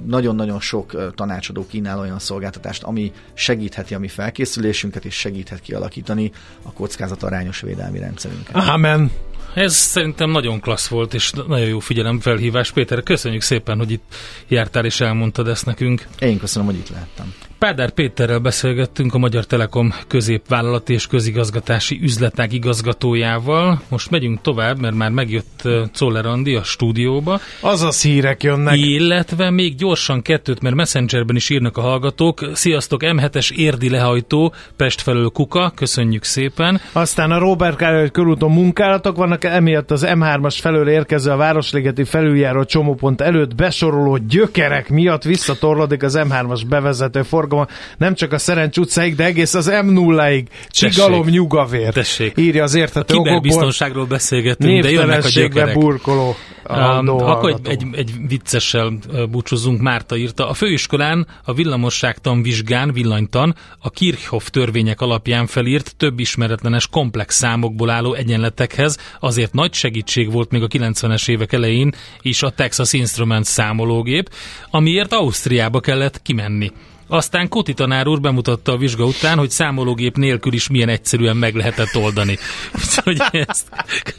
nagyon-nagyon sok tanácsadó kínál olyan szolgáltatást, ami segítheti a mi felkészülésünket, és segíthet kialakítani a kockázat arányos védelmi rendszerünket. Amen. Ez szerintem nagyon klassz volt, és nagyon jó figyelemfelhívás. Péter, köszönjük szépen, hogy itt jártál és elmondtad ezt nekünk. Én köszönöm, hogy itt lehettem. Pádár Péterrel beszélgettünk a Magyar Telekom középvállalati és közigazgatási üzletág igazgatójával. Most megyünk tovább, mert már megjött Czoller Andi a stúdióba. Azaz hírek jönnek. Illetve még gyorsan kettőt, mert Messengerben is írnak a hallgatók. Sziasztok, M7-es érdi lehajtó, Pest felől Kuka, köszönjük szépen. Aztán a Robert Károly körúton munkálatok vannak, emiatt az M3-as felől érkező a Városligeti felüljáró csomópont előtt besoroló gyökerek miatt visszatorlódik az M3-as bevezető forgalma nem csak a Szerencs utcáig, de egész az M0-ig. Csigalom nyugavér. Tessék. Írja az értető a okokból. beszélgetünk, de jönnek a gyökerek. burkoló. Um, akkor egy, egy, egy viccessel búcsúzunk, Márta írta. A főiskolán a villamosságtan vizsgán, villanytan a Kirchhoff törvények alapján felírt több ismeretlenes komplex számokból álló egyenletekhez azért nagy segítség volt még a 90-es évek elején is a Texas Instruments számológép, amiért Ausztriába kellett kimenni. Aztán Kuti tanár úr bemutatta a vizsga után, hogy számológép nélkül is milyen egyszerűen meg lehetett oldani. Úgyhogy ezt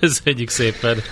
köszönjük szépen.